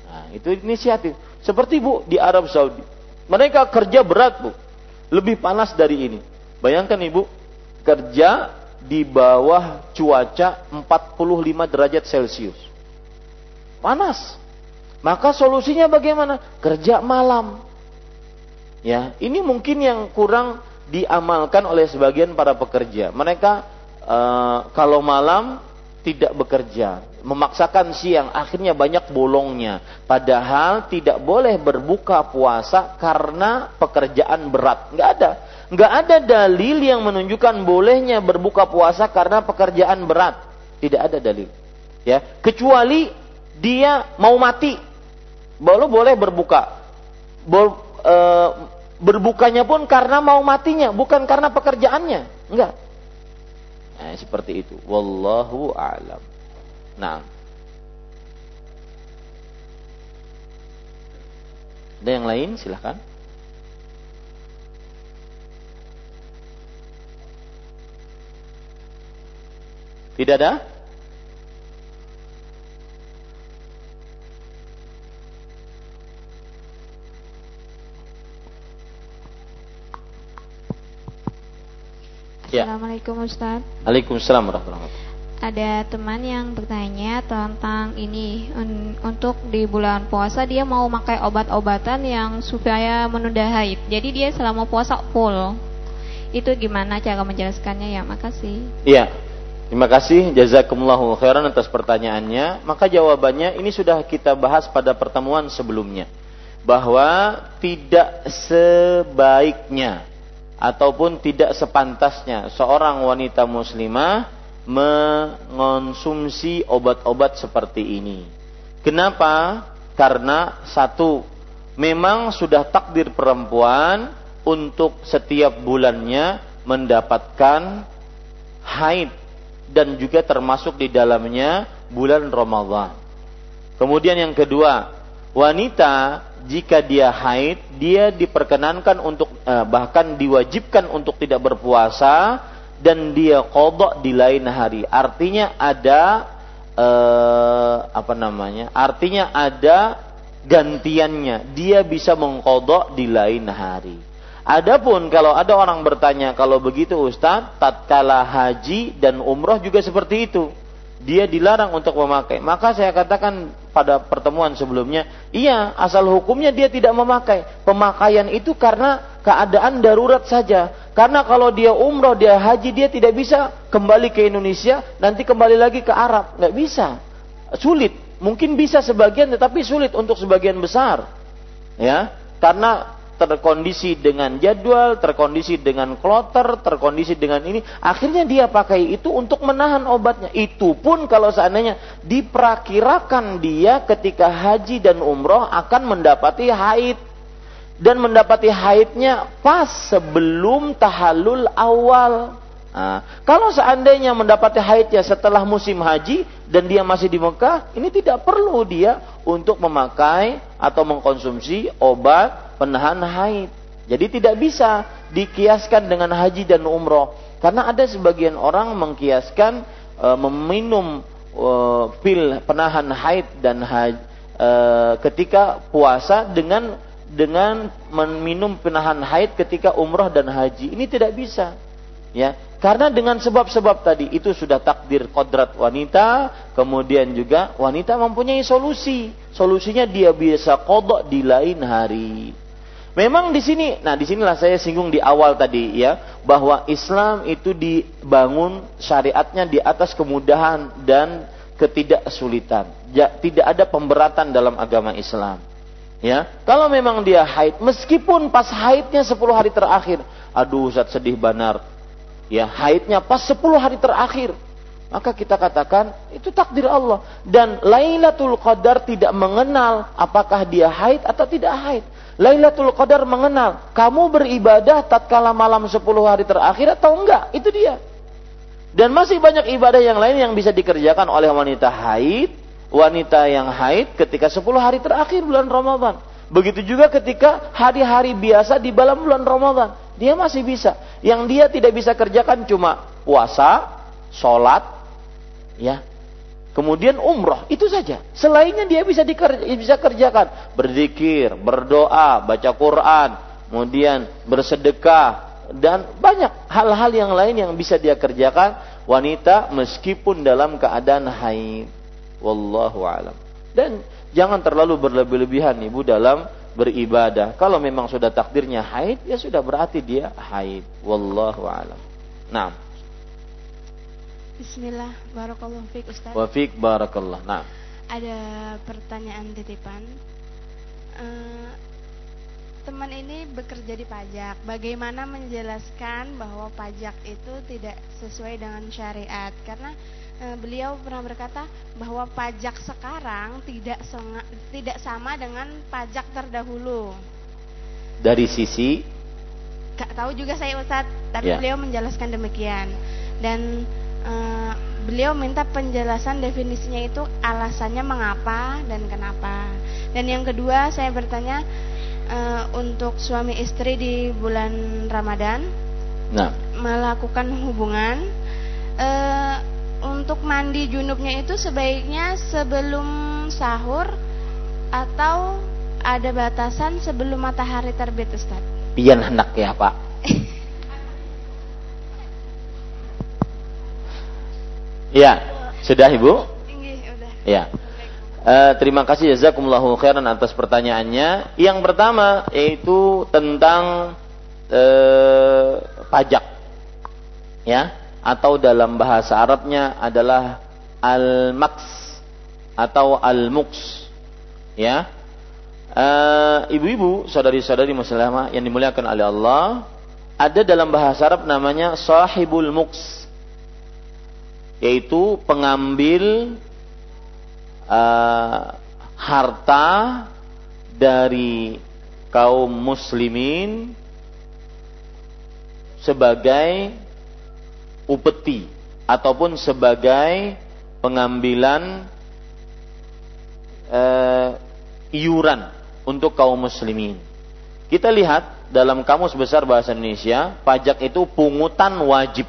Nah, itu inisiatif. Seperti Bu di Arab Saudi. Mereka kerja berat, Bu. Lebih panas dari ini. Bayangkan Ibu, kerja di bawah cuaca 45 derajat Celcius. Panas. Maka solusinya bagaimana? Kerja malam. Ya, ini mungkin yang kurang diamalkan oleh sebagian para pekerja. Mereka uh, kalau malam tidak bekerja, memaksakan siang, akhirnya banyak bolongnya. Padahal tidak boleh berbuka puasa karena pekerjaan berat. Nggak ada. Nggak ada dalil yang menunjukkan bolehnya berbuka puasa karena pekerjaan berat. Tidak ada dalil. Ya, kecuali dia mau mati, baru boleh berbuka. Bo, e, berbukanya pun karena mau matinya, bukan karena pekerjaannya. Enggak. Nah, seperti itu. Wallahu a'lam. Nah. Ada yang lain? Silahkan. Tidak ada? Ya. Assalamualaikum Ustaz. Waalaikumsalam warahmatullahi wabarakatuh. Ada teman yang bertanya tentang ini un untuk di bulan puasa dia mau pakai obat-obatan yang supaya menunda haid. Jadi dia selama puasa full. Itu gimana cara menjelaskannya ya? Makasih. Iya. Terima kasih jazakumullahu khairan atas pertanyaannya. Maka jawabannya ini sudah kita bahas pada pertemuan sebelumnya bahwa tidak sebaiknya ataupun tidak sepantasnya seorang wanita muslimah mengonsumsi obat-obat seperti ini. Kenapa? Karena satu, memang sudah takdir perempuan untuk setiap bulannya mendapatkan haid dan juga termasuk di dalamnya bulan Ramadan. Kemudian yang kedua, wanita jika dia haid, dia diperkenankan untuk eh, bahkan diwajibkan untuk tidak berpuasa dan dia kodok di lain hari. Artinya ada eh, apa namanya? Artinya ada gantiannya. Dia bisa mengkodok di lain hari. Adapun kalau ada orang bertanya kalau begitu Ustaz, tatkala haji dan umroh juga seperti itu dia dilarang untuk memakai. Maka saya katakan pada pertemuan sebelumnya, iya, asal hukumnya dia tidak memakai. Pemakaian itu karena keadaan darurat saja. Karena kalau dia umroh, dia haji, dia tidak bisa kembali ke Indonesia, nanti kembali lagi ke Arab. Nggak bisa. Sulit. Mungkin bisa sebagian, tetapi sulit untuk sebagian besar. Ya, karena terkondisi dengan jadwal, terkondisi dengan kloter, terkondisi dengan ini. Akhirnya dia pakai itu untuk menahan obatnya. Itu pun kalau seandainya diperakirakan dia ketika haji dan umroh akan mendapati haid. Dan mendapati haidnya pas sebelum tahalul awal. Nah, kalau seandainya mendapati haidnya setelah musim haji dan dia masih di Mekah, ini tidak perlu dia untuk memakai atau mengkonsumsi obat penahan haid. Jadi tidak bisa dikiaskan dengan haji dan umroh. Karena ada sebagian orang mengkiaskan e, meminum e, pil penahan haid dan haid e, ketika puasa dengan dengan meminum penahan haid ketika umroh dan haji. Ini tidak bisa. Ya, karena dengan sebab-sebab tadi itu sudah takdir kodrat wanita, kemudian juga wanita mempunyai solusi. Solusinya dia bisa kodok di lain hari. Memang di sini, nah di sinilah saya singgung di awal tadi ya, bahwa Islam itu dibangun syariatnya di atas kemudahan dan ketidaksulitan. Ya, tidak ada pemberatan dalam agama Islam. Ya, kalau memang dia haid, meskipun pas haidnya 10 hari terakhir, aduh Ustaz sedih benar. Ya, haidnya pas 10 hari terakhir. Maka kita katakan itu takdir Allah dan Lailatul Qadar tidak mengenal apakah dia haid atau tidak haid. Lailatul Qadar mengenal kamu beribadah tatkala malam 10 hari terakhir atau enggak. Itu dia. Dan masih banyak ibadah yang lain yang bisa dikerjakan oleh wanita haid, wanita yang haid ketika 10 hari terakhir bulan Ramadan. Begitu juga ketika hari-hari biasa di dalam bulan Ramadan. Dia masih bisa. Yang dia tidak bisa kerjakan cuma puasa, sholat, ya, Kemudian umroh, itu saja. Selainnya dia bisa dikerja, bisa kerjakan. Berzikir, berdoa, baca Quran, kemudian bersedekah, dan banyak hal-hal yang lain yang bisa dia kerjakan wanita meskipun dalam keadaan haid. Wallahu alam. Dan jangan terlalu berlebih-lebihan ibu dalam beribadah. Kalau memang sudah takdirnya haid, ya sudah berarti dia haid. Wallahu alam. Nah. Bismillah, barakallahu fiik Ustaz. Wa fiik barakallah. Nah. Ada pertanyaan titipan. Uh, teman ini bekerja di pajak. Bagaimana menjelaskan bahwa pajak itu tidak sesuai dengan syariat? Karena uh, beliau pernah berkata bahwa pajak sekarang tidak senga, tidak sama dengan pajak terdahulu. Dari sisi Gak tahu juga saya Ustadz, tapi ya. beliau menjelaskan demikian. Dan uh, beliau minta penjelasan definisinya itu alasannya mengapa dan kenapa. Dan yang kedua saya bertanya uh, untuk suami istri di bulan Ramadan nah. melakukan hubungan uh, untuk mandi junubnya itu sebaiknya sebelum sahur atau ada batasan sebelum matahari terbit Ustaz? Pian hendak ya Pak. Ya, sudah Ibu? Ya. Uh, terima kasih jazakumullahu khairan atas pertanyaannya. Yang pertama yaitu tentang uh, pajak. Ya, atau dalam bahasa Arabnya adalah al-maks atau al-muks. Ya. Uh, ibu-ibu, saudari-saudari muslimah yang dimuliakan oleh Allah, ada dalam bahasa Arab namanya sahibul muks yaitu pengambil uh, harta dari kaum muslimin sebagai upeti ataupun sebagai pengambilan uh, iuran untuk kaum muslimin. Kita lihat dalam kamus besar bahasa Indonesia, pajak itu pungutan wajib.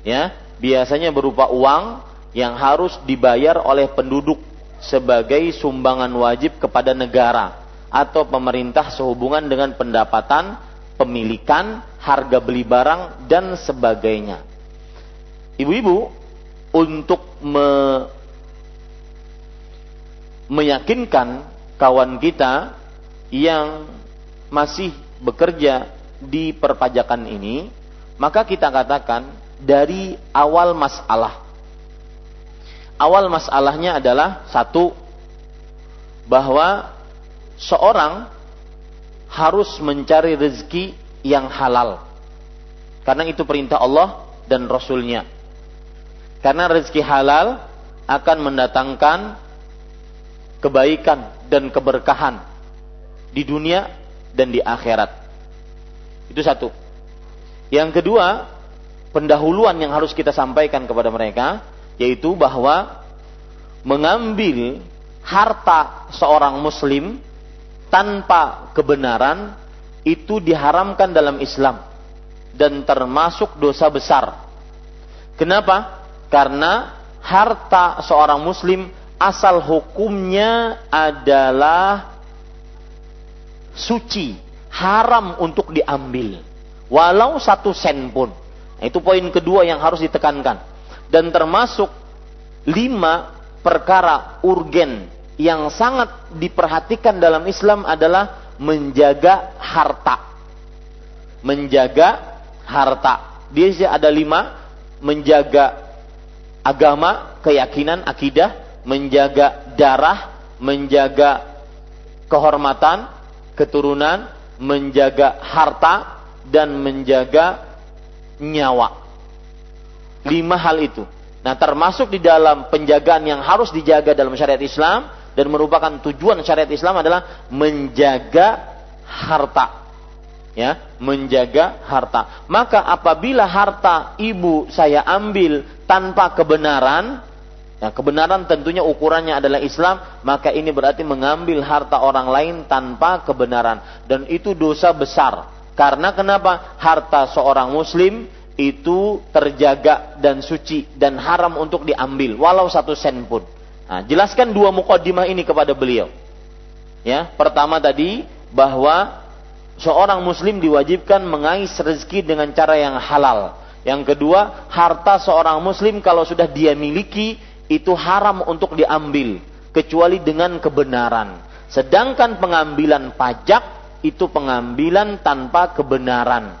Ya, biasanya berupa uang yang harus dibayar oleh penduduk sebagai sumbangan wajib kepada negara atau pemerintah sehubungan dengan pendapatan, pemilikan, harga beli barang dan sebagainya. Ibu-ibu untuk me meyakinkan kawan kita yang masih bekerja di perpajakan ini, maka kita katakan dari awal masalah. Awal masalahnya adalah satu bahwa seorang harus mencari rezeki yang halal. Karena itu perintah Allah dan Rasulnya. Karena rezeki halal akan mendatangkan kebaikan dan keberkahan di dunia dan di akhirat. Itu satu. Yang kedua, pendahuluan yang harus kita sampaikan kepada mereka yaitu bahwa mengambil harta seorang muslim tanpa kebenaran itu diharamkan dalam Islam dan termasuk dosa besar. Kenapa? Karena harta seorang muslim asal hukumnya adalah suci, haram untuk diambil. Walau satu sen pun. Nah, itu poin kedua yang harus ditekankan. Dan termasuk lima perkara urgen yang sangat diperhatikan dalam Islam adalah menjaga harta. Menjaga harta. Dia ada lima, menjaga agama, keyakinan, akidah, menjaga darah, menjaga kehormatan, keturunan, menjaga harta, dan menjaga nyawa. Lima hal itu. Nah, termasuk di dalam penjagaan yang harus dijaga dalam syariat Islam dan merupakan tujuan syariat Islam adalah menjaga harta. Ya, menjaga harta. Maka apabila harta ibu saya ambil tanpa kebenaran, ya kebenaran tentunya ukurannya adalah Islam, maka ini berarti mengambil harta orang lain tanpa kebenaran dan itu dosa besar. Karena kenapa? Harta seorang muslim itu terjaga dan suci dan haram untuk diambil walau satu sen pun. Nah, jelaskan dua mukadimah ini kepada beliau. Ya, pertama tadi bahwa seorang muslim diwajibkan mengais rezeki dengan cara yang halal. Yang kedua, harta seorang muslim kalau sudah dia miliki itu haram untuk diambil kecuali dengan kebenaran. Sedangkan pengambilan pajak itu pengambilan tanpa kebenaran.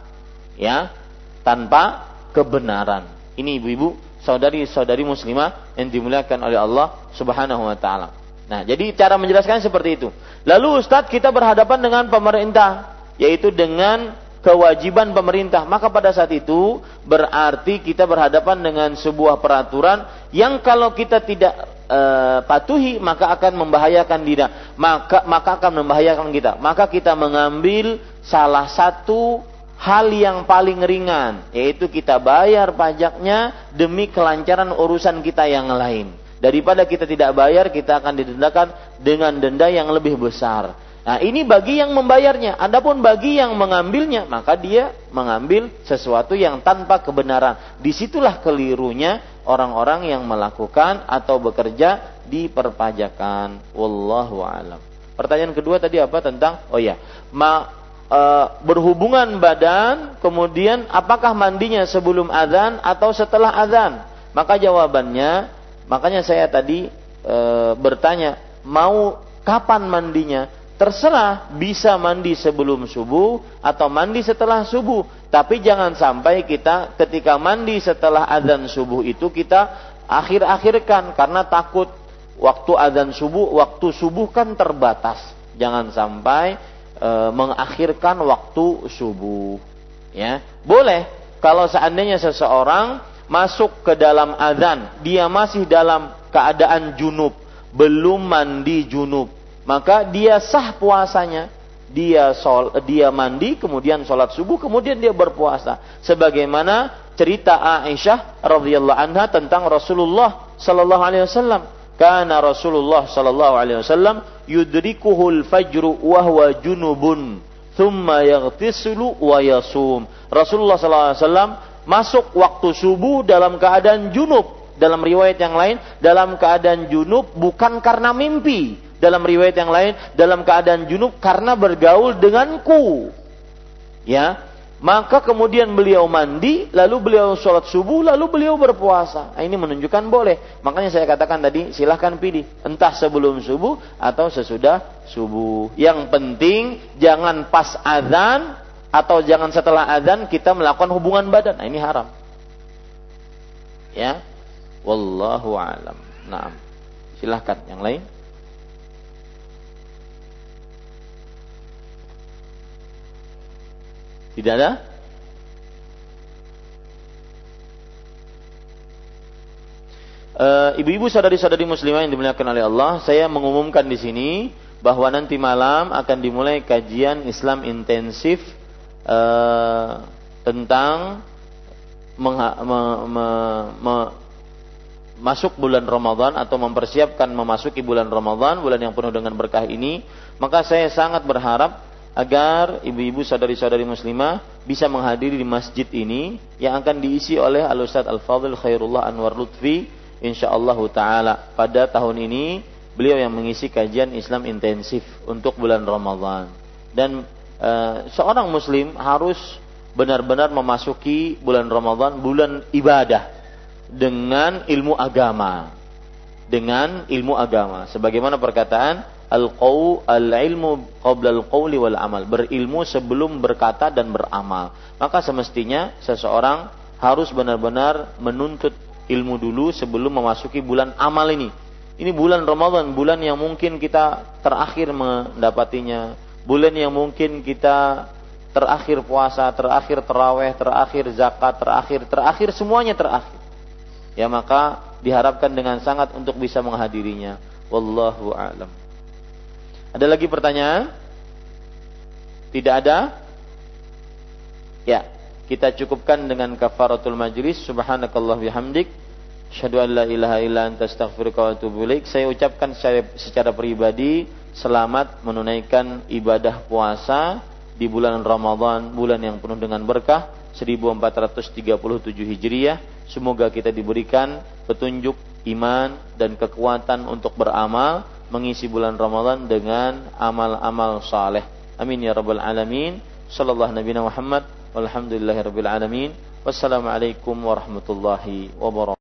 Ya, tanpa kebenaran. Ini ibu-ibu, saudari-saudari muslimah yang dimuliakan oleh Allah Subhanahu wa taala. Nah, jadi cara menjelaskan seperti itu. Lalu Ustadz kita berhadapan dengan pemerintah, yaitu dengan kewajiban pemerintah. Maka pada saat itu berarti kita berhadapan dengan sebuah peraturan yang kalau kita tidak e, patuhi maka akan membahayakan diri. Maka maka akan membahayakan kita. Maka kita mengambil salah satu hal yang paling ringan, yaitu kita bayar pajaknya demi kelancaran urusan kita yang lain. Daripada kita tidak bayar, kita akan didendakan dengan denda yang lebih besar. Nah, ini bagi yang membayarnya. Adapun bagi yang mengambilnya, maka dia mengambil sesuatu yang tanpa kebenaran. Di situlah kelirunya orang-orang yang melakukan atau bekerja di perpajakan. Wallahu alam. Pertanyaan kedua tadi apa tentang? Oh ya, ma e, berhubungan badan, kemudian apakah mandinya sebelum azan atau setelah azan? Maka jawabannya, makanya saya tadi e, bertanya, mau kapan mandinya? Terserah bisa mandi sebelum subuh atau mandi setelah subuh. Tapi jangan sampai kita ketika mandi setelah azan subuh itu kita akhir-akhirkan karena takut waktu azan subuh, waktu subuh kan terbatas. Jangan sampai e, mengakhirkan waktu subuh. Ya, boleh kalau seandainya seseorang masuk ke dalam azan, dia masih dalam keadaan junub, belum mandi junub, maka dia sah puasanya. Dia sol, dia mandi, kemudian sholat subuh, kemudian dia berpuasa. Sebagaimana cerita Aisyah radhiyallahu anha tentang Rasulullah sallallahu alaihi wasallam Kana Rasulullah sallallahu alaihi wasallam yudrikuhul fajru wa huwa junubun thumma yaghtisilu wa yasum. Rasulullah sallallahu alaihi wasallam masuk waktu subuh dalam keadaan junub. Dalam riwayat yang lain, dalam keadaan junub bukan karena mimpi. Dalam riwayat yang lain, dalam keadaan junub karena bergaul denganku. Ya, maka kemudian beliau mandi, lalu beliau sholat subuh, lalu beliau berpuasa. Nah, ini menunjukkan boleh. Makanya saya katakan tadi, silahkan pilih. Entah sebelum subuh atau sesudah subuh. Yang penting jangan pas azan atau jangan setelah azan kita melakukan hubungan badan. Nah, ini haram. Ya. Wallahu alam. Nah, silahkan yang lain. Tidak ada? Eh, ibu-ibu saudari-saudari muslimah yang dimuliakan oleh Allah, saya mengumumkan di sini bahwa nanti malam akan dimulai kajian Islam intensif uh, tentang mengha, me, me, me, masuk bulan Ramadan atau mempersiapkan memasuki bulan Ramadan, bulan yang penuh dengan berkah ini, maka saya sangat berharap agar ibu-ibu saudari-saudari muslimah bisa menghadiri di masjid ini yang akan diisi oleh Al Ustaz Al Fadil Khairullah Anwar Lutfi insyaallah taala. Pada tahun ini beliau yang mengisi kajian Islam intensif untuk bulan Ramadan. Dan e, seorang muslim harus benar-benar memasuki bulan Ramadan bulan ibadah dengan ilmu agama. Dengan ilmu agama. Sebagaimana perkataan al-qaw al-ilmu qabla al-qawli wal amal. Berilmu sebelum berkata dan beramal. Maka semestinya seseorang harus benar-benar menuntut ilmu dulu sebelum memasuki bulan amal ini. Ini bulan Ramadan, bulan yang mungkin kita terakhir mendapatinya. Bulan yang mungkin kita terakhir puasa, terakhir terawih, terakhir zakat, terakhir, terakhir semuanya terakhir. Ya maka diharapkan dengan sangat untuk bisa menghadirinya. Wallahu a'lam. Ada lagi pertanyaan? Tidak ada? Ya, kita cukupkan dengan kafaratul majlis. Subhanakallah bihamdik. Asyhadu an la ilaha illa anta astaghfiruka wa atubu. Saya ucapkan secara, secara pribadi selamat menunaikan ibadah puasa di bulan Ramadan, bulan yang penuh dengan berkah 1437 Hijriah. Semoga kita diberikan petunjuk iman dan kekuatan untuk beramal mengisi bulan Ramadan dengan amal-amal saleh. Amin ya rabbal alamin. Sallallahu Nabi Muhammad walhamdulillahirabbil alamin. Wassalamualaikum warahmatullahi wabarakatuh.